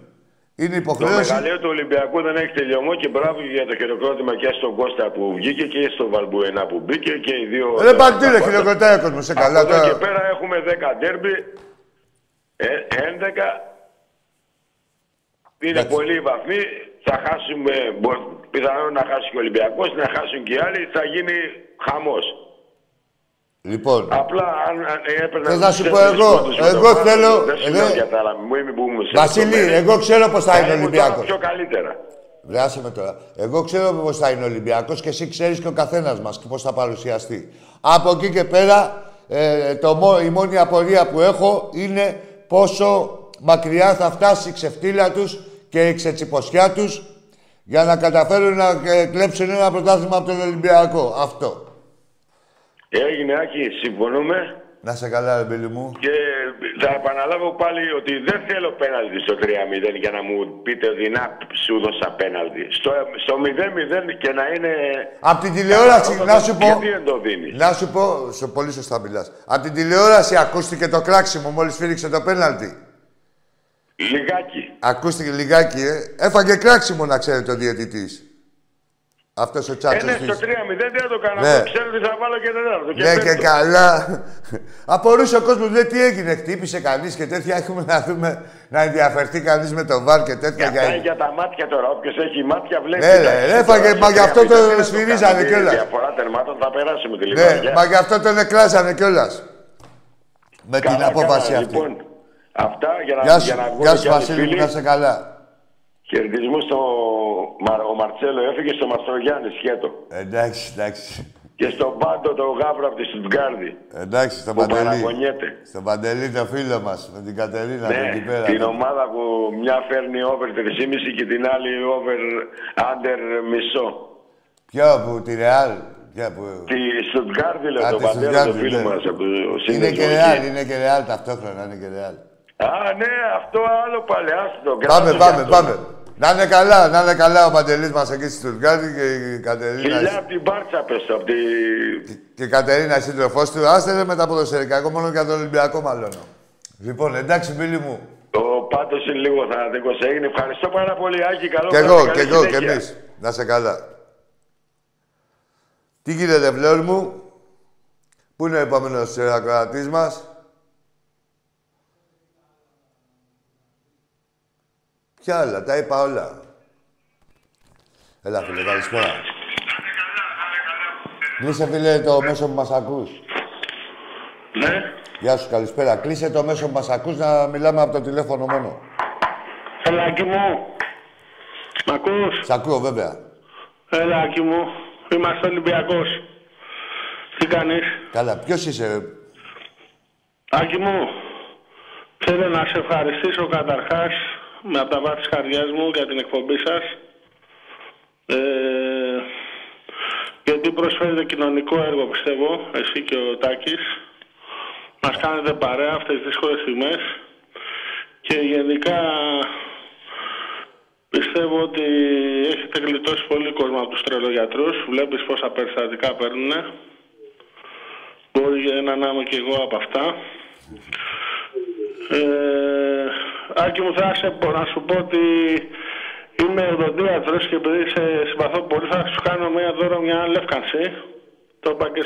Είναι υποχρέωση. Το μεγαλείο του Ολυμπιακού δεν έχει τελειωμό και μπράβο για το χειροκρότημα και στον Κώστα που βγήκε και στον Βαλμπουενά που μπήκε και οι δύο. Δεν παντού είναι χειροκροτάει ο κόσμος. Σε καλά τώρα. Και πέρα έχουμε 10 ντέρμπι, 11. Είναι πολλοί οι βαθμοί. Θα χάσουμε, πιθανόν να χάσει και ο Ολυμπιακός, να χάσουν και οι άλλοι. Θα γίνει χαμός. Λοιπόν. Απλά αν, αν έπαιρνα. να σου πω εγώ. Εγώ θέλω. Εγώ... Για τα Βασίλη, εγώ ξέρω πώ θα είναι ο Ολυμπιακός. Πιο καλύτερα. Βρεάσε με τώρα. Εγώ ξέρω πώ θα είναι ο Ολυμπιακός και εσύ ξέρεις και ο καθένας μας και πώ θα παρουσιαστεί. Από εκεί και πέρα ε, το, η μόνη απορία που έχω είναι πόσο μακριά θα φτάσει η ξεφτύλα τους και η ξετσιποσιά τους για να καταφέρουν να ε, κλέψουν ένα πρωτάθλημα από τον Ολυμπιακό. Αυτό. Έγινε, Άκη, συμφωνούμε. Να σε καλά, ρε μου. Και θα επαναλάβω πάλι ότι δεν θέλω πέναλτι στο 3-0 για να μου πείτε ότι να σου δώσα πέναλτι. Στο, στο 0-0 και να είναι... Από την τηλεόραση, να σου πω... Γιατί δεν το δίνεις; Να σου πω, σε πολύ σωστά μιλάς. Από την τηλεόραση ακούστηκε το κράξιμο μόλις φύριξε το πέναλτι. Λιγάκι. Ακούστηκε λιγάκι, ε. Έφαγε κράξιμο να ξέρετε ο διαιτητής. Αυτός ο τσάτσος. Ε, ναι, στο 3-0 δεν το κάνω. Ναι. Ξέρω ότι θα βάλω και τέταρτο. Ναι, και, και καλά. Απορούσε ο κόσμος, λέει τι έγινε, χτύπησε κανείς και τέτοια. Έχουμε να δούμε να ενδιαφερθεί κανείς με το βαρ και τέτοια. Για, για... για τα μάτια τώρα. Όποιος έχει μάτια βλέπει. Ναι, ναι, έφαγε, μα γι' αυτό το σφυρίζανε κιόλας. Διαφορά τερμάτων θα περάσουμε τη Ναι, μα γι' αυτό τον εκλάσανε κιόλας. Με την απόφαση αυτή. Λοιπόν, αυτά για να, γεια σου, Γεια σου, Βασίλη, να σε καλά. Χαιρετισμού στο ο Μαρτσέλο έφυγε στο Μαστρογιάννη σχέτο. Εντάξει, εντάξει. Και στον Πάντο το Γάβρο από τη Στουτγκάρδη. Εντάξει, στον Παντελή. Στον Παντελή το φίλο μας, με την Κατερίνα. Ναι, εκεί πέρα, την ναι. ομάδα που μια φέρνει over 3,5 και την άλλη over under μισό. Ποιο, που τη Ρεάλ. Που... Τη Στουτγκάρδη, λέω, τον Παντέλο, το φίλο ναι. μας. Είναι και Ρεάλ, είναι και Ρεάλ ταυτόχρονα, είναι και Ρεάλ. Α, ναι, αυτό άλλο πάλι, άστο. Πάμε, πάμε, πάμε. Να είναι καλά, να είναι καλά ο Παντελής μας εκεί στη Στουρκάτη και η Κατερίνα... Φιλιά από την Μπάρτσα πες, από τη... Και η Κατερίνα, η σύντροφός του, άστε με τα ποδοσφαιρικά, εγώ μόνο για τον Ολυμπιακό μάλλον. Λοιπόν, εντάξει, φίλοι μου. Ο πάντως είναι λίγο θανατικός έγινε. Ευχαριστώ πάρα πολύ, Άκη, καλό Κι εγώ, κι εγώ, κι εμείς. Να σε καλά. Τι γίνεται, Φλόρ μου; Πού είναι ο επόμενος ακροατής μας; Ποια άλλα, τα είπα όλα. Έλα, φίλε, καλησπέρα. Κλείσε, φίλε, το μέσο που μας ακούς. Ναι. Γεια σου, καλησπέρα. Κλείσε το μέσο που μας ακούς να μιλάμε από το τηλέφωνο μόνο. Έλα, μου. Μ' ακούς; Σ' ακούω, βέβαια. Έλα, μου. Είμαστε Ολυμπιακός. Τι κάνεις; Καλά. Ποιος είσαι; Άκη μου, θέλω να σε ευχαριστήσω καταρχάς με από τα βάθη της καρδιάς μου για την εκπομπή σας. Ε, γιατί προσφέρετε κοινωνικό έργο, πιστεύω, εσύ και ο Τάκης. Μας κάνετε παρέα αυτές τις δύσκολες στιγμές και γενικά πιστεύω ότι έχετε γλιτώσει πολύ κόσμο από τους τρελογιατρούς. Βλέπεις πόσα περιστατικά παίρνουν. Μπορεί να είμαι και εγώ από αυτά. Ε, Άκη μου, θα σε πω, να σου πω ότι είμαι οδοντίατρος και επειδή σε συμπαθώ πολύ θα σου κάνω μια δώρο, μια λεύκανση. Το είπα και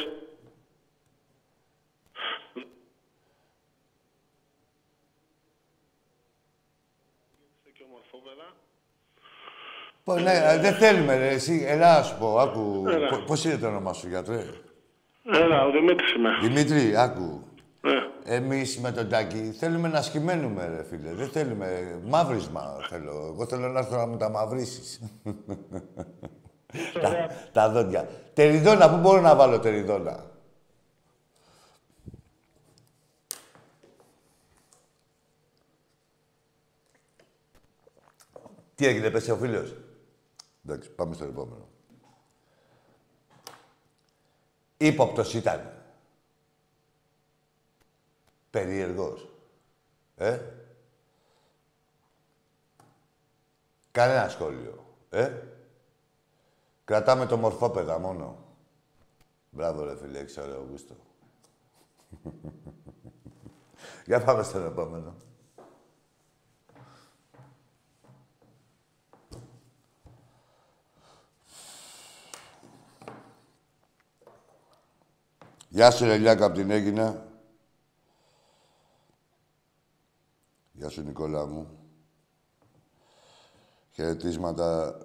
Πω, ναι, δεν θέλουμε, ρε, εσύ. Ελά, να σου πω, άκου. Πώς είναι το όνομα σου, γιατρέ; Έλα, ο Δημήτρης είμαι. Δημήτρη, άκου. Ναι. Εμείς με τον Τάκη θέλουμε να σκημένουμε, ρε φίλε. Δεν θέλουμε. Μαύρισμα θέλω. Εγώ θέλω να έρθω να μου τα μαυρίσεις. τα, τα δόντια. Τεριδόνα, πού μπορώ να βάλω τεριδόνα; Τι έγινε, πέσει ο φίλος. Εντάξει, πάμε στο επόμενο. Ήποπτος ήταν. Περίεργος. Ε. Κανένα σχόλιο. Ε. Κρατάμε το μορφόπεδα μόνο. Μπράβο ρε φίλε, έξω ωραίο γούστο. Για πάμε στον επόμενο. Γεια σου, Ρελιάκα, από την Έγινα. Γεια σου, Νικόλα μου. Χαιρετίσματα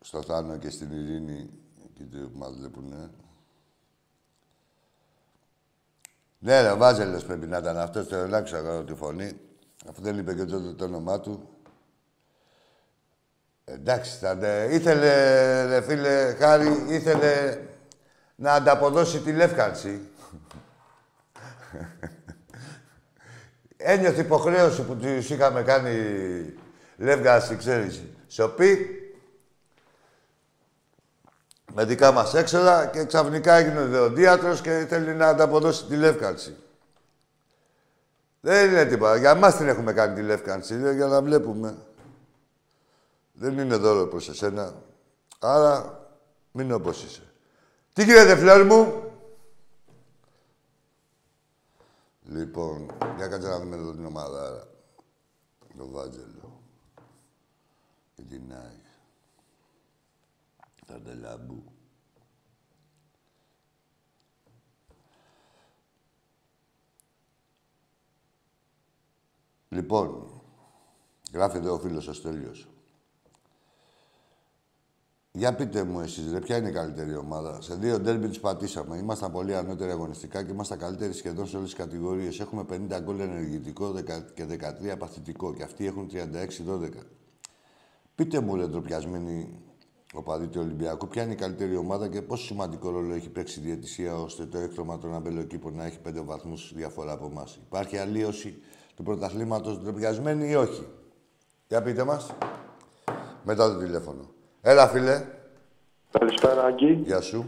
στο Θάνο και στην Ειρήνη, εκεί που μας βλέπουνε. Ναι, ρε, Βάζελος πρέπει να ήταν αυτός, το ελάξω εγώ τη φωνή. Αφού δεν είπε και τότε το όνομά του. Εντάξει, θα, ήθελε, ρε φίλε, χάρη, ήθελε να ανταποδώσει τη λεύκανση. Ένιωθε υποχρέωση που τους είχαμε κάνει λεύγαση, ξέρεις, σοπή. Με δικά μας έξοδα και ξαφνικά έγινε δεοντίατρος και θέλει να ανταποδώσει τη λεύκανση. Δεν είναι τίποτα. Για μας την έχουμε κάνει τη λεύκανση, για να βλέπουμε. Δεν είναι δώρο προς εσένα. Άρα, μην όπως είσαι. Τι γίνεται, φλόρ μου; Λοιπόν, για κάτσε να δούμε εδώ την ομάδα. Άρα. Το Βάτζελο. Και την Άγια. Ταντελαμπού. Λοιπόν, γράφει εδώ ο φίλος ο Στέλιος. Για πείτε μου εσείς, ρε, ποια είναι η καλύτερη ομάδα; Σε δύο ντέρμπι του πατήσαμε. Ήμασταν πολύ ανώτεροι αγωνιστικά και ήμασταν καλύτεροι σχεδόν σε όλες τις κατηγορίες. Έχουμε 50 γκολ ενεργητικό και 13 παθητικό. Και αυτοί έχουν 36-12. Πείτε μου, ρε, ντροπιασμένοι οπαδοί του Ολυμπιακού, ποια είναι η καλύτερη ομάδα και πόσο σημαντικό ρόλο έχει παίξει η διαιτησία ώστε το έκτομα των αμπελοκήπων να έχει 5 βαθμούς διαφορά από εμάς; Υπάρχει αλλίωση του πρωταθλήματος ντροπιασμένη ή όχι; Για πείτε μας. Μετά το τηλέφωνο. Έλα, φίλε. Καλησπέρα, Άγγι. Γεια σου.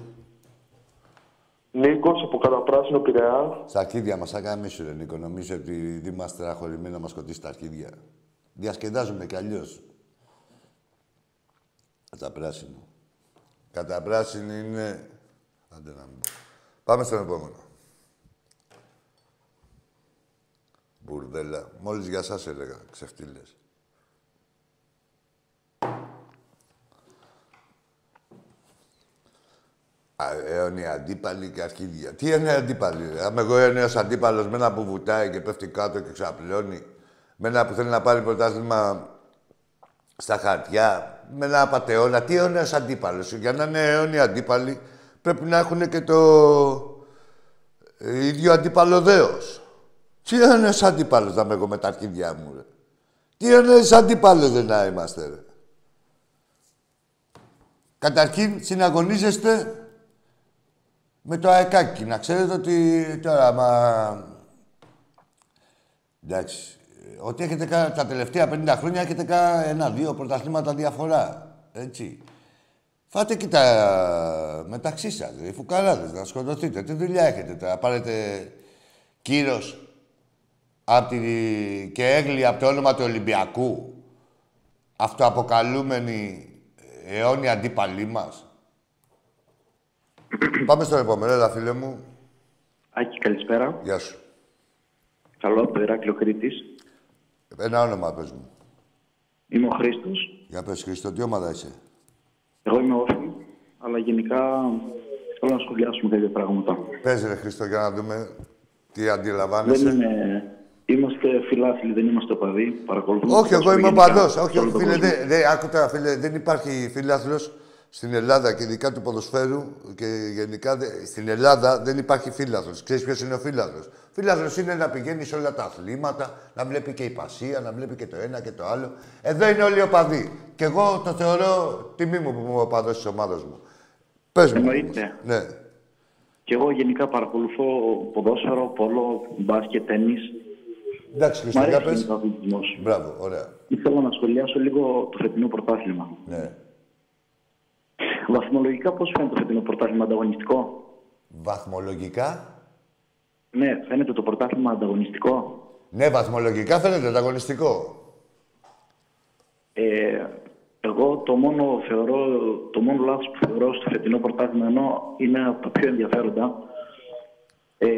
Νίκος από Καταπράσινο Πειραιά. Στα αρχίδια μας, σαν μίσου, ρε Νίκο. Νομίζω ότι δεν είμαστε αχωρημένοι να μας σκοτήσει τα αρχίδια. Διασκεδάζουμε κι αλλιώς. Καταπράσινο. Καταπράσινο είναι. Άντε να μην Πάμε στον επόμενο. Μπουρδέλα. Μόλις για σας έλεγα, ξεφτύλες. Αιώνιοι αντίπαλοι και αρχίδια. Τι είναι αντίπαλοι, Αν εγώ αιώνιος αντίπαλος με ένα που βουτάει και πέφτει κάτω και ξαπλώνει, με ένα που θέλει να πάρει πρωτάθλημα στα χαρτιά, με ένα απαταιώνα. Τι αιώνιος αντίπαλος. Για να είναι αιώνιοι αντίπαλοι πρέπει να έχουν και το ε, ίδιο αντίπαλο δέος. Τι αιώνιος αντίπαλος να είμαι εγώ με τα αρχίδια μου, ρε. Τι αιώνιος αντίπαλος δεν να είμαστε, ρε. Καταρχήν, συναγωνίζεστε με το αεκάκι. Να ξέρετε ότι τώρα, μα... Εντάξει, ότι έχετε κάνει τα τελευταία 50 χρόνια έχετε κάνει ένα-δύο πρωταθλήματα διαφορά. Έτσι. Φάτε και τα μεταξύ σας, οι φουκαράδες, να σκοτωθείτε. Τι δουλειά έχετε τώρα, πάρετε κύρος και έγλη από το όνομα του Ολυμπιακού, αυτοαποκαλούμενοι αιώνιοι αντίπαλοι μας; Πάμε στο επόμενο, έλα φίλε μου. Άκη, καλησπέρα. Γεια σου. Καλό από το Ηράκλειο Κρήτης. Ένα όνομα πες μου. Είμαι ο Χρήστος. Για πες Χρήστο, τι ομάδα είσαι; Εγώ είμαι όφη, αλλά γενικά θέλω να σχολιάσουμε κάποια πράγματα. Πες ρε Χρήστο για να δούμε τι αντιλαμβάνεσαι. Δεν είμαι... Είμαστε φιλάθλοι, δεν είμαστε οπαδοί. Παρακολουθούμε. Όχι, εγώ είμαι οπαδός. Όχι, όχι, φίλε, δεν, δε, άκουτα, φίλε, δεν υπάρχει φιλάθλος στην Ελλάδα και ειδικά του ποδοσφαίρου και γενικά στην Ελλάδα δεν υπάρχει φίλαθρο. Ξέρεις ποιος είναι ο φίλαθρο. Φίλαθρο είναι να πηγαίνει σε όλα τα αθλήματα, να βλέπει και η πασία, να βλέπει και το ένα και το άλλο. Εδώ είναι όλοι οπαδοί. Και εγώ το θεωρώ τιμή μου που είμαι οπαδός της ομάδας μου. Πες μου. Εννοείται. Ναι. Και εγώ γενικά παρακολουθώ ποδόσφαιρο, πόλο, μπάσκετ, τέννη. Εντάξει, Χριστίνα, πες. Μπράβο, ωραία. Ήθελα να σχολιάσω λίγο το φετινό πρωτάθλημα. Ναι. Βαθμολογικά πώς φαίνεται το φετινό πρωτάθλημα ανταγωνιστικό; Βαθμολογικά; Ναι, φαίνεται το πρωτάθλημα ανταγωνιστικό. Ναι, βαθμολογικά φαίνεται ανταγωνιστικό. Ε, εγώ το μόνο, θεωρώ, το μόνο λάθος που θεωρώ στο φετινό πρωτάθλημα ενώ είναι από τα πιο ενδιαφέροντα ε,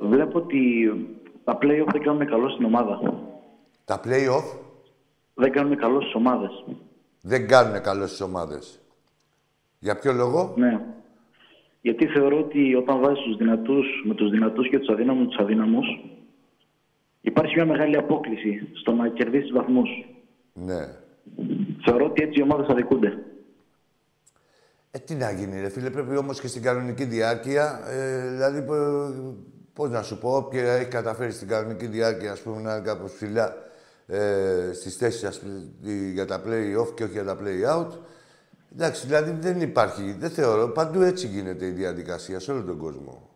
βλέπω ότι τα play-off δεν κάνουν καλό στην ομάδα. Τα play-off? Δεν κάνουν καλό στις ομάδες. Δεν κάνουν καλό στις ομάδες. Για ποιο λόγο; Ναι. Γιατί θεωρώ ότι όταν βάζεις τους δυνατούς με τους δυνατούς και τους αδύναμους τους αδύναμους, υπάρχει μια μεγάλη απόκληση στο να κερδίσεις βαθμούς. Ναι. Θεωρώ ότι έτσι οι ομάδες αδικούνται. Ε, τι να γίνει, ρε φίλε, πρέπει όμως και στην κανονική διάρκεια. Ε, δηλαδή, πώς να σου πω, όποια έχει καταφέρει στην κανονική διάρκεια, ας πούμε, να είναι κάπως ψηλά ε, στις θέσεις για τα play-off και όχι για τα play-out, Εντάξει, δηλαδή δεν υπάρχει, δεν θεωρώ. Παντού έτσι γίνεται η διαδικασία σε όλο τον κόσμο.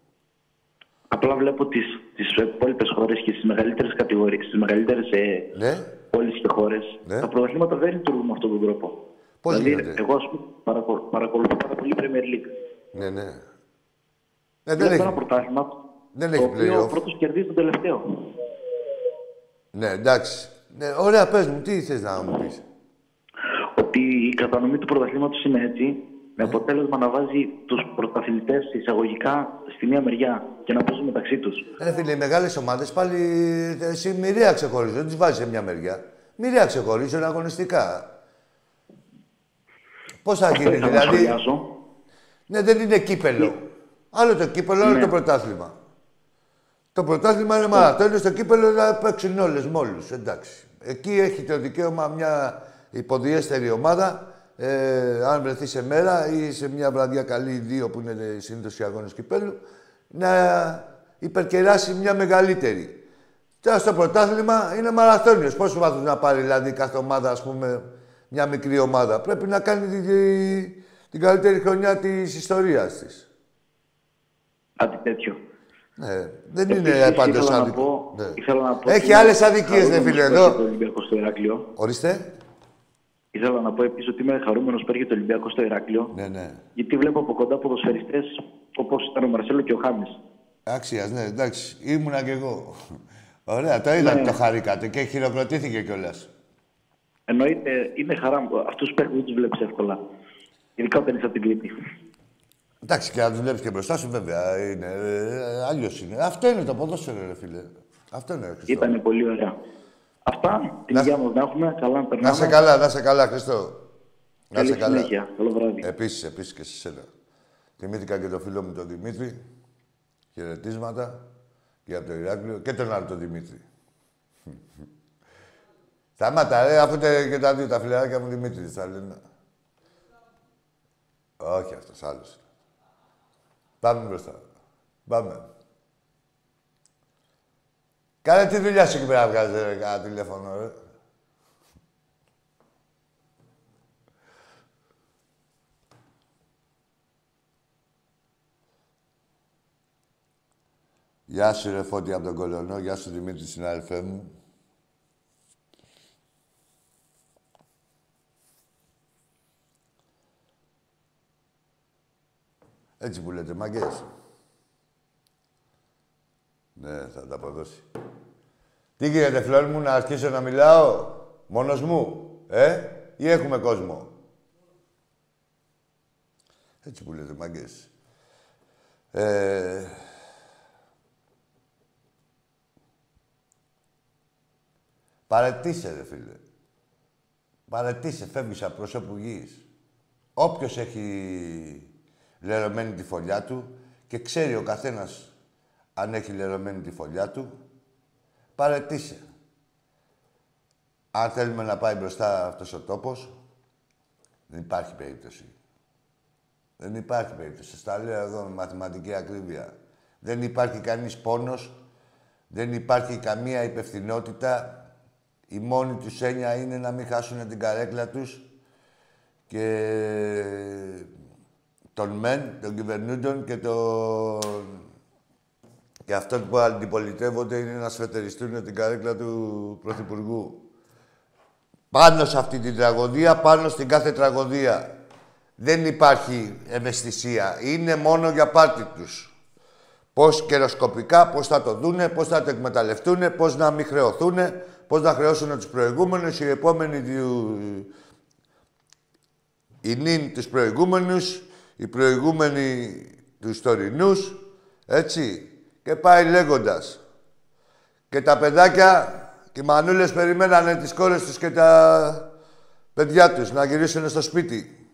Απλά βλέπω τις, τις υπόλοιπες χώρες και στις μεγαλύτερες κατηγορίες, στις μεγαλύτερες ε, Ναι. πόλεις και χώρες, Ναι. τα πρωταθλήματα δεν λειτουργούν με αυτόν τον τρόπο. Πώς δηλαδή, γίνεται; εγώ ας πούμε, παρακολου- παρακολουθώ πάρα πολύ Premier League. Ναι, ναι. Ε, δεν Βλέπω ένα έχει. πρωτάθλημα Δεν το έχει οποίο ο play-off. πρώτος κερδίζει τον τελευταίο. Ναι, εντάξει. Ναι, ωραία, πες μου, τι θες να μου πεις; Ότι η κατανομή του πρωταθλήματος είναι έτσι, με Ναι. αποτέλεσμα να βάζει τους πρωταθλητές εισαγωγικά στη μία μεριά και να παίζουν μεταξύ τους. Ρε φίλε, οι μεγάλες ομάδες πάλι εσύ μοιραία ξεχωρίζουν, δεν τις βάζεις σε μια μεριά. Μοιραία ξεχωρίζουν αγωνιστικά. Πώς θα γίνει, ήθελα να δηλαδή. σχολιάσω. Ναι, δεν είναι κύπελο. Άλλο το κύπελο, άλλο Ναι. το πρωτάθλημα. Το πρωτάθλημα είναι μαραθώνιο, είναι στο κύπελο να παίξουν όλες με όλου. Εντάξει. Εκεί έχει το δικαίωμα μια υποδιέστερη ομάδα, ε, αν βρεθεί σε μέρα ή σε μια βραδιά καλή ή δύο που είναι συνήθως οι αγώνες κυπέλου, να υπερκεράσει μια μεγαλύτερη. Τώρα στο πρωτάθλημα είναι μαραθώνιος. Πόσου βαθμού να πάρει δηλαδή κάθε ομάδα, ας πούμε, μια μικρή ομάδα. Πρέπει να κάνει τη- τη- την καλύτερη χρονιά της ιστορίας της. Κάτι τέτοιο. Ναι, δεν Επίσης, είναι πάντως ήθελα να άδικο. πω- Ναι. ήθελα να πω Έχει ότι άλλες είμαι αδικίε, ρε χαρούμενος φίλε, που έρχεται εδώ. Ο Ολυμπιακό στο Ηράκλειο. Ορίστε. Ήθελα να πω επίσης ότι είμαι χαρούμενος που έρχεται ο Ολυμπιακός στο Ηράκλειο. Ναι, ναι. Γιατί βλέπω από κοντά ποδοσφαιριστές όπως ήταν ο Μαρσέλο και ο Χάμις. Άξιας, ναι, εντάξει. Ήμουνα κι εγώ. Ωραία, το είδα Ναι. ότι το χαρήκατε και χειροκροτήθηκε κιόλας. Εννοείται, είναι χαρά μου. Αυτούς τους παίχτε δεν τους βλέπεις εύκολα. Ειδικά όταν είσαι από την Κρήτη. Εντάξει, και να τους βλέπεις και μπροστά σου, βέβαια. Είναι, ε, Αλλιώς είναι. Αυτό είναι το ποδόσφαιρο, ρε φίλε. Αυτό είναι, Χριστό. Ήταν πολύ ωραία. Αυτά. Την Να- υγεία μας να έχουμε. Καλά να περνάμε. Να σε καλά, να σε καλά, Χριστό. Να Καλή σε καλά. συνέχεια. Καλό βράδυ. Επίσης, επίσης και σε σένα. Θυμήθηκα και το φίλο μου τον Δημήτρη. Χαιρετίσματα και από το Ηράκλειο και τον άλλο τον Δημήτρη. Σταμάτα, ρε, αφού τε- και τα δύο τα φιλαράκια μου Δημήτρη θα λένε. Όχι αυτός, άλλος. Πάμε μπροστά. Πάμε. Κάνε τη δουλειά σου εκεί πέρα βγάζεις ρε, κανένα τηλέφωνο, ρε. Γεια σου ρε Φώτη από τον Κολονό, γεια σου Δημήτρη συνάδελφέ μου. Έτσι που λέτε, μαγκές. Ναι, θα τα αποδώσει. Τι γίνεται, φλόρ μου, να αρχίσω να μιλάω; Μόνος μου, ε, ή έχουμε κόσμο; Έτσι που λέτε, μαγκές. Ε, Παρετήσε, ρε φίλε. Παρετήσε, φεύγεις από προσώπου γης. Όποιος έχει λερωμένη τη φωλιά του και ξέρει ο καθένας αν έχει λερωμένη τη φωλιά του, παρετήσε. Αν θέλουμε να πάει μπροστά αυτός ο τόπος, δεν υπάρχει περίπτωση. Δεν υπάρχει περίπτωση. Σας τα λέω εδώ με μαθηματική ακρίβεια. Δεν υπάρχει κανείς πόνος, δεν υπάρχει καμία υπευθυνότητα. Η μόνη τους έννοια είναι να μην χάσουν την καρέκλα τους και τον μεν, τον κυβερνούντων και τον... Και αυτό που αντιπολιτεύονται είναι να σφετεριστούν την καρέκλα του Πρωθυπουργού. Πάνω σε αυτή την τραγωδία, πάνω στην κάθε τραγωδία. Δεν υπάρχει ευαισθησία. Είναι μόνο για πάρτι τους. Πώς καιροσκοπικά, πώς θα το δούνε, πώς θα το εκμεταλλευτούν, πώς να μην χρεωθούν, πώς να χρεώσουν τους προηγούμενους, οι επόμενοι του... οι νυν τους προηγούμενους, οι προηγούμενοι τους τωρινούς, έτσι. Και πάει λέγοντας. Και τα παιδάκια, και οι μανούλες περιμένανε τις κόρες τους και τα παιδιά τους να γυρίσουν στο σπίτι.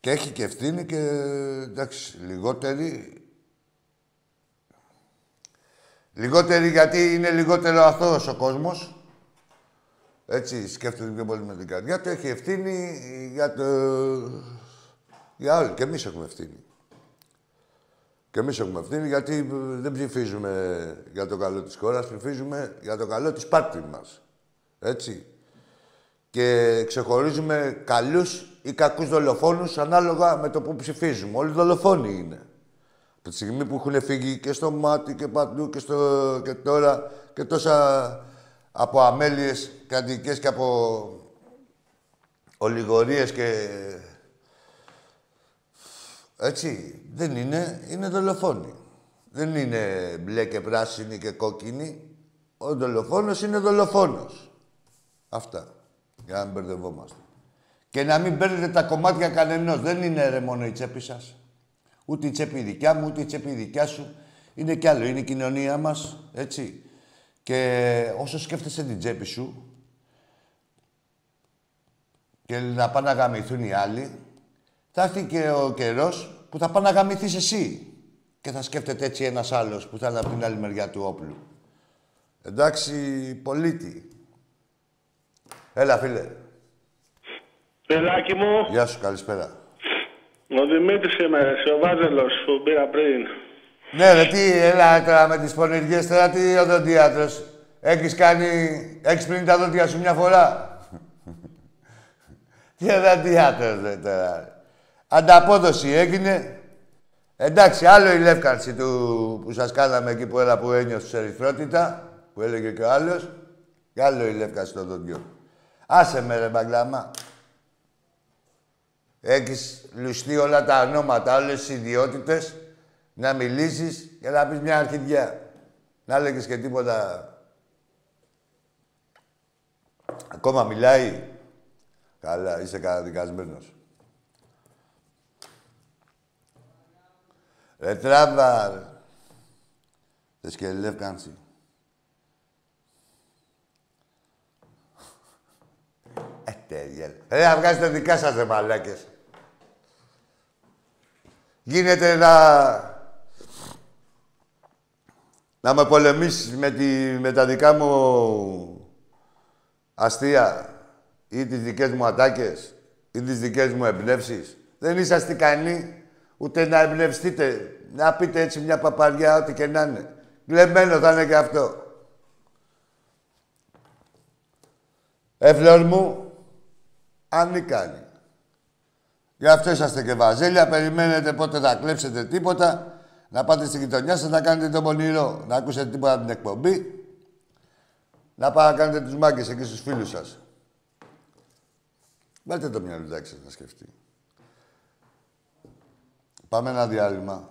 Και έχει και ευθύνη και εντάξει, λιγότερη. Λιγότερη γιατί είναι λιγότερο αθώος ο κόσμος. Έτσι σκέφτεται πιο πολύ με την καρδιά του. Έχει ευθύνη για το... Για όλοι. Και εμείς έχουμε ευθύνη. Και εμείς έχουμε ευθύνη γιατί ε, δεν ψηφίζουμε για το καλό της χώρας, ψηφίζουμε για το καλό της πάρτης μας. Έτσι. Και ξεχωρίζουμε καλούς ή κακούς δολοφόνους ανάλογα με το που ψηφίζουμε. Όλοι δολοφόνοι είναι. Από τη στιγμή που έχουν φύγει και στο μάτι και παντού και, στο, και τώρα και τόσα από αμέλειες κρατικές και από ολιγορίες και... Έτσι, δεν είναι, είναι δολοφόνοι. Δεν είναι μπλε και πράσινη και κόκκινη. Ο δολοφόνος είναι δολοφόνος. Αυτά. Για να μην μπερδευόμαστε. Και να μην παίρνετε τα κομμάτια κανενός. Δεν είναι ρε μόνο η τσέπη σας. Ούτε η τσέπη δικιά μου, ούτε η τσέπη δικιά σου. Είναι κι άλλο. Είναι η κοινωνία μας, έτσι. Και όσο σκέφτεσαι την τσέπη σου και να πάνε να γαμηθούν οι άλλοι, θα έρθει και ο καιρός που θα πάνε να γαμηθείς εσύ. Και θα σκέφτεται έτσι ένας άλλος που θα είναι από την άλλη μεριά του όπλου. Εντάξει, πολίτη. Έλα, φίλε. Πελάκι μου, Γεια σου, καλησπέρα. Ο Δημήτρης είμαι, εσύ, ο Βάζελος που πήρα πριν. Ναι, ρε, τι, έλα τώρα με τις πονηριές τώρα, τι οδοντίατρος. Έχεις κάνει, έχεις πλύνει τα δόντια σου μια φορά; τι οδοντίατρος, ρε, τώρα. Ανταπόδοση έγινε. Εντάξει, άλλο η λεύκανση του που σας κάναμε εκεί που έλα που ένιωσε ερυθρότητα, που έλεγε και ο άλλος. Και άλλο η λεύκανση των δοντιών. Άσε με ρε μπαγκλάμα. Έχεις λουστεί όλα τα ονόματα, όλες τις ιδιότητες, να μιλήσεις και να πεις μια αρχιδιά. Να λέγεις και τίποτα. Ακόμα μιλάει. Καλά, είσαι καταδικασμένος. Ρε τράβα, ρε. Θες και λεύκανση. Ε, τέλεια. Ρε, να βγάζετε δικά σας, ρε μαλάκες. Γίνεται να... να με πολεμήσεις με, τη... με τα δικά μου αστεία ή τις δικές μου ατάκες ή τις δικές μου εμπνεύσεις. Δεν είσαστε ικανοί ούτε να εμπνευστείτε. Να πείτε έτσι μια παπαριά, ό,τι και να είναι. Κλεμμένο θα είναι και αυτό. Εφλόρ μου, ανίκανοι. Γι' αυτό είσαστε και βαζέλια, περιμένετε πότε θα κλέψετε τίποτα, να πάτε στη γειτονιά σας να κάνετε τον πονηρό, να ακούσετε τίποτα από την εκπομπή, να πάτε να κάνετε τους μάγκες εκεί στους φίλους σας. Βάλτε το μυαλουδάκι σας να σκεφτεί. Πάμε ένα διάλειμμα.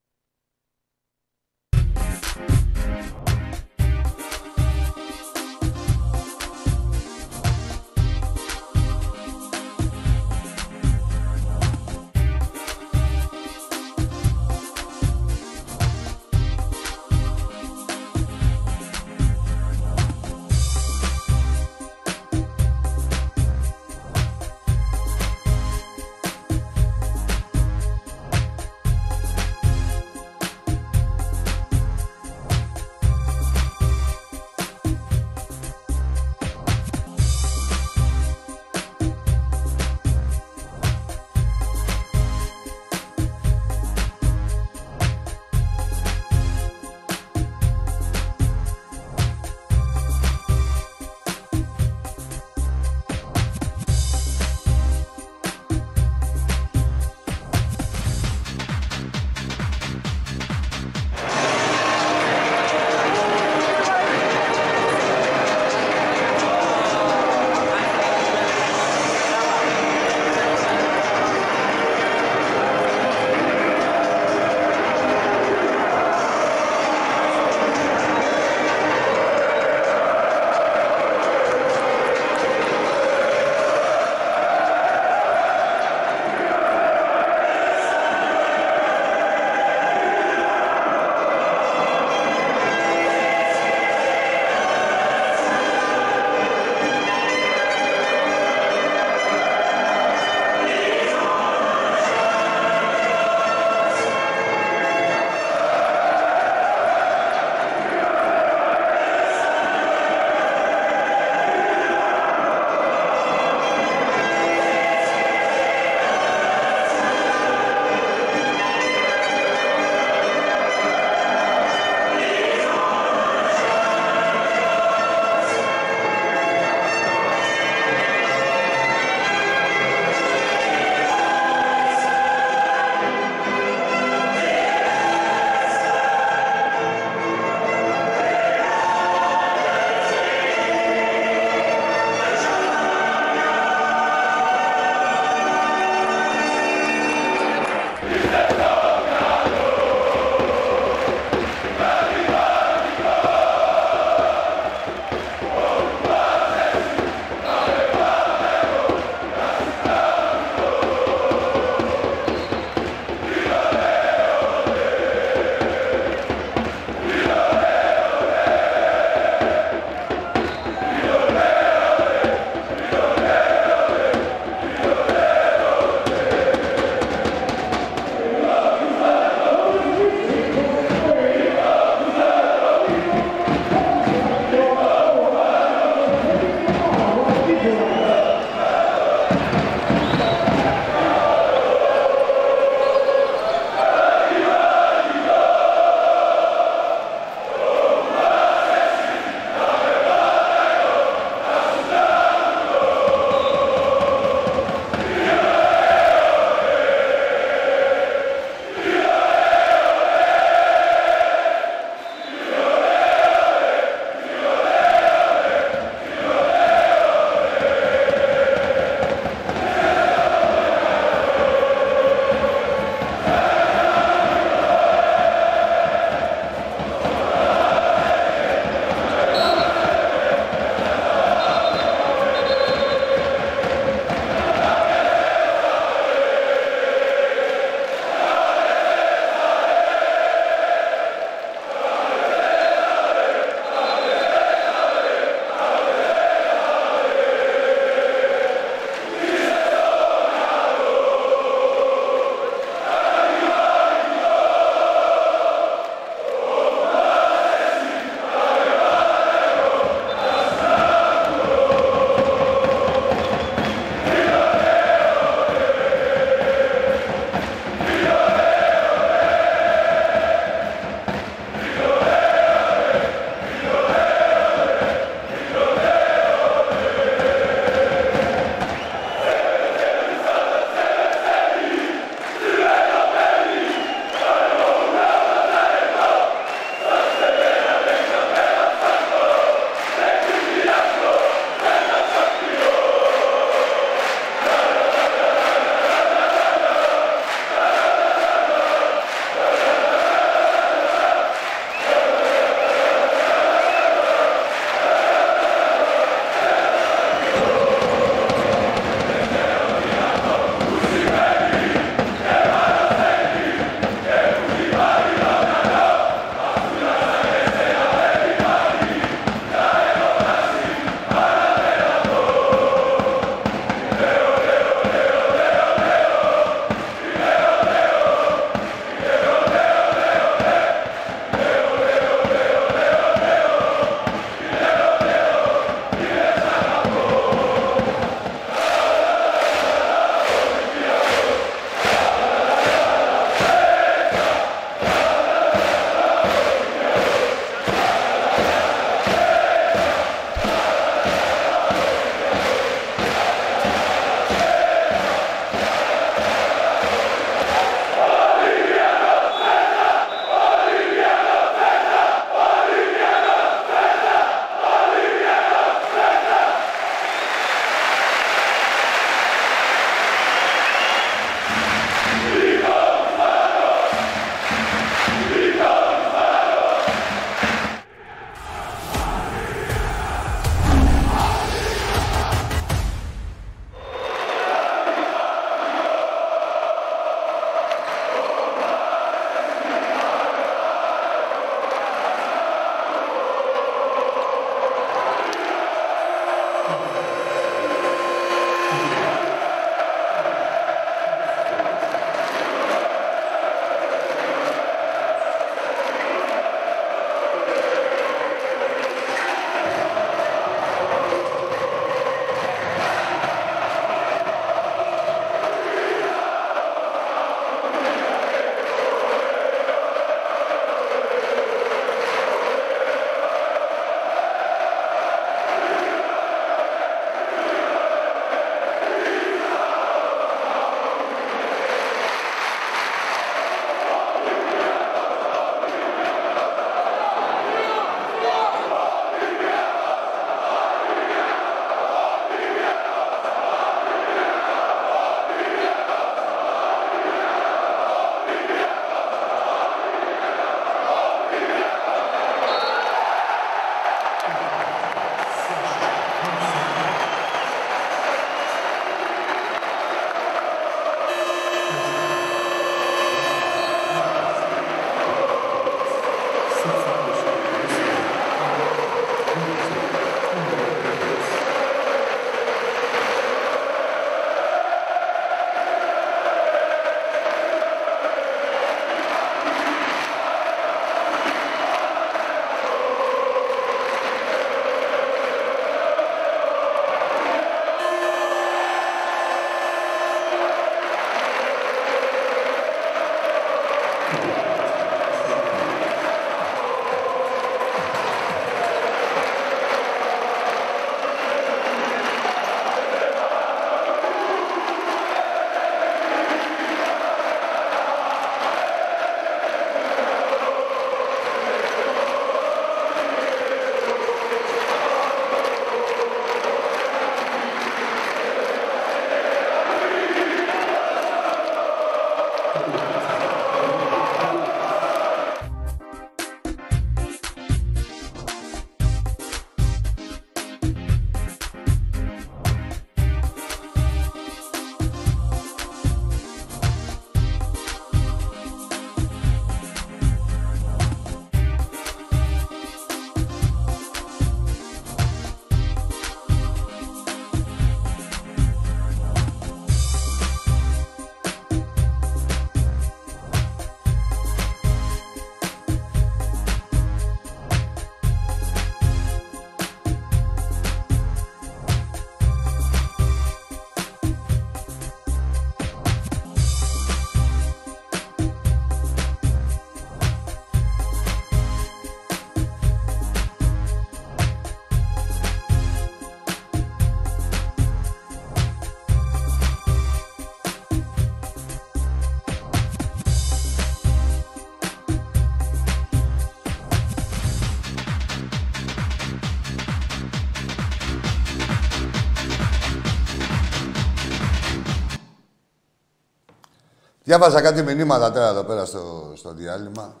Διάβαζα κάτι μηνύματα τώρα εδώ πέρα στο, στο διάλειμμα.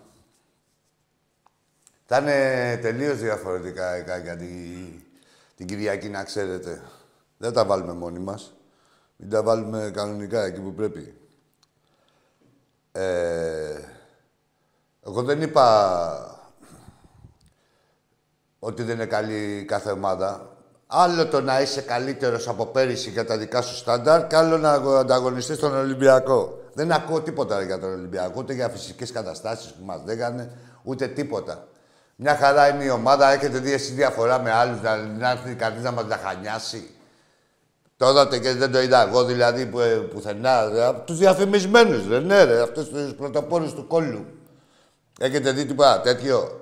Θα είναι τελείως διαφορετικά για την, την Κυριακή, να ξέρετε. Δεν τα βάλουμε μόνοι μας. Μην τα βάλουμε κανονικά εκεί που πρέπει. Ε, εγώ δεν είπα ότι δεν είναι καλή κάθε ομάδα. Άλλο το να είσαι καλύτερος από πέρυσι για τα δικά σου στάνταρ και άλλο να ανταγωνιστείς τον Ολυμπιακό. Δεν ακούω τίποτα για τον Ολυμπιακό, ούτε για φυσικές καταστάσεις που μας λέγανε, ούτε τίποτα. Μια χαρά είναι η ομάδα, έχετε δει εσύ διαφορά με άλλους, να, να έρθει κανείς να μας λαχανιάσει. Το είδατε και δεν το είδα εγώ, δηλαδή, που, ε, πουθενά. Από τους διαφημισμένους, δεν είναι, ρε, αυτούς τους πρωτοπόρους του κόλλου. Έχετε δει τίποτα τέτοιο;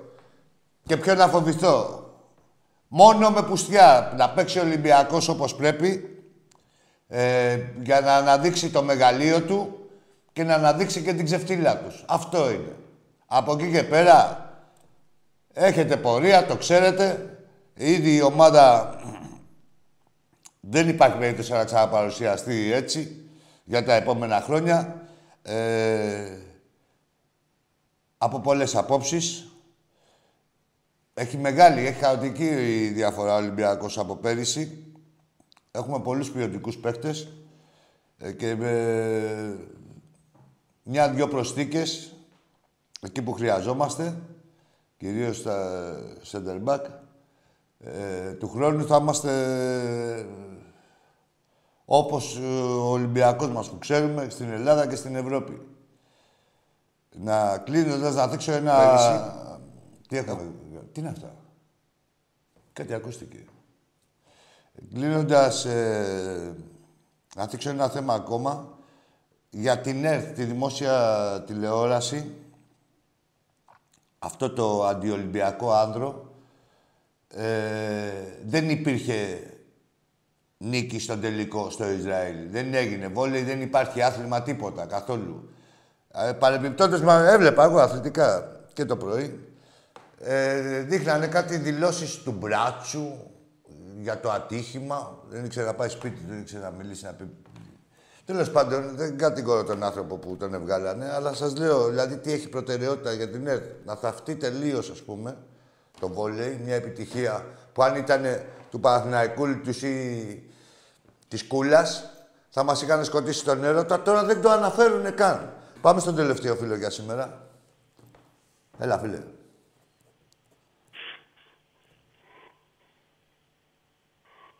Και ποιο να φοβηθώ; Μόνο με πουστιά να παίξει ο Ολυμπιακός όπως πρέπει ε, για να αναδείξει το μεγαλείο του και να αναδείξει και την ξεφτύλα τους. Αυτό είναι. Από εκεί και πέρα έχετε πορεία, το ξέρετε. Ήδη η ομάδα δεν υπάρχει περίπτωση να ξαναπαρουσιαστεί έτσι για τα επόμενα χρόνια. Ε, από πολλές απόψεις. Έχει μεγάλη, έχει χαοτική η διαφορά ο Ολυμπιακός από πέρυσι. Έχουμε πολλούς ποιοτικούς παίχτες ε, και με μια-δυο προσθήκες εκεί που χρειαζόμαστε, κυρίως στα center back. Ε, του χρόνου θα είμαστε όπως ο Ολυμπιακός μας που ξέρουμε στην Ελλάδα και στην Ευρώπη. Να κλείνοντας να δείξω ένα... Τι έκαμε. Τι είναι αυτά; Κάτι ακούστηκε. Κλείνοντας, ε, να δείξω ένα θέμα ακόμα για την ΕΡΤ, τη δημόσια τηλεόραση. Αυτό το αντιολυμπιακό άνδρο ε, δεν υπήρχε νίκη στον τελικό στο Ισραήλ. Δεν έγινε βόλεϊ, δεν υπάρχει άθλημα τίποτα καθόλου. Ε, Παρεμπιπτόντως, μα έβλεπα εγώ αθλητικά και το πρωί. Ε, δείχνανε κάτι δηλώσεις του Μπράτσου για το ατύχημα. Δεν ήξερε να πάει σπίτι, δεν ήξερε να μιλήσει, να πει... Τέλος πάντων, δεν κατηγορώ τον άνθρωπο που τον εβγάλανε, αλλά σας λέω δηλαδή τι έχει προτεραιότητα για την ΕΡΤ. Να θαυτεί τελείως, ας πούμε, το βόλεϊ, μια επιτυχία που αν ήταν του Παναθηναϊκού του ή της Κούλας, θα μας είχαν σκοτήσει τον έρωτα. Τώρα δεν το αναφέρουν καν. Πάμε στον τελευταίο φίλο για σήμερα. Έλα, φίλε.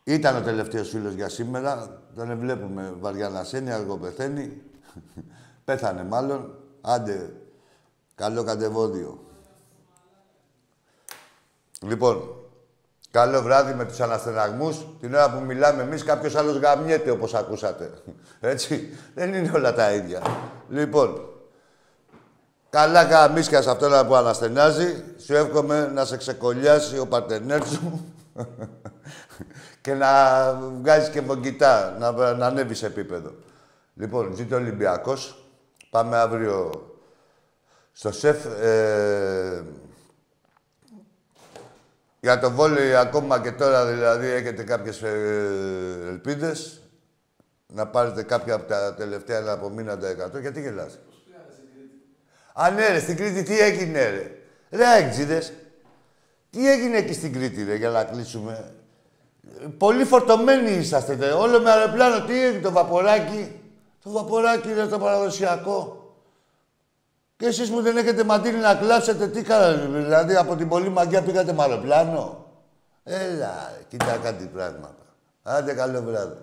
Ήταν ο τελευταίος φίλος για σήμερα. Τον βλέπουμε βαριά να σένει, αργό πεθαίνει. Πέθανε μάλλον. Άντε, καλό κατεβόδιο. Λοιπόν, καλό βράδυ με τους αναστεναγμούς. Την ώρα που μιλάμε εμείς, κάποιος άλλος γαμιέται, όπως ακούσατε. Έτσι, δεν είναι όλα τα ίδια. Λοιπόν, καλά γαμίσκια σε αυτόν που αναστενάζει. Σου εύχομαι να σε ξεκολλιάσει ο παρτενέρ σου και να βγάζεις και βογκητά, να, να ανέβεις σε επίπεδο. Λοιπόν, ζήτω Ολυμπιακός. Πάμε αύριο στο ΣΕΦ. Ε, για το βόλεϊ ακόμα και τώρα δηλαδή έχετε κάποιες ε, ελπίδες; Να πάρετε κάποια από τα τελευταία να απομείναντα 100. Γιατί γελάς; Α, ναι, ρε, στην Κρήτη τι έγινε, ρε; Ρε, έξιδες. Τι έγινε εκεί στην Κρήτη, ρε, για να κλείσουμε; Πολύ φορτωμένοι είσαστε, Όλο με αεροπλάνο. Τι έγινε, το βαποράκι; Το βαποράκι είναι το παραδοσιακό. Και εσείς που δεν έχετε μαντίνει να κλάψετε, τι κάνατε, δηλαδή από την πολύ μαγκιά πήγατε με αεροπλάνο; Έλα, κοίτα κάτι πράγματα. Άντε καλό βράδυ.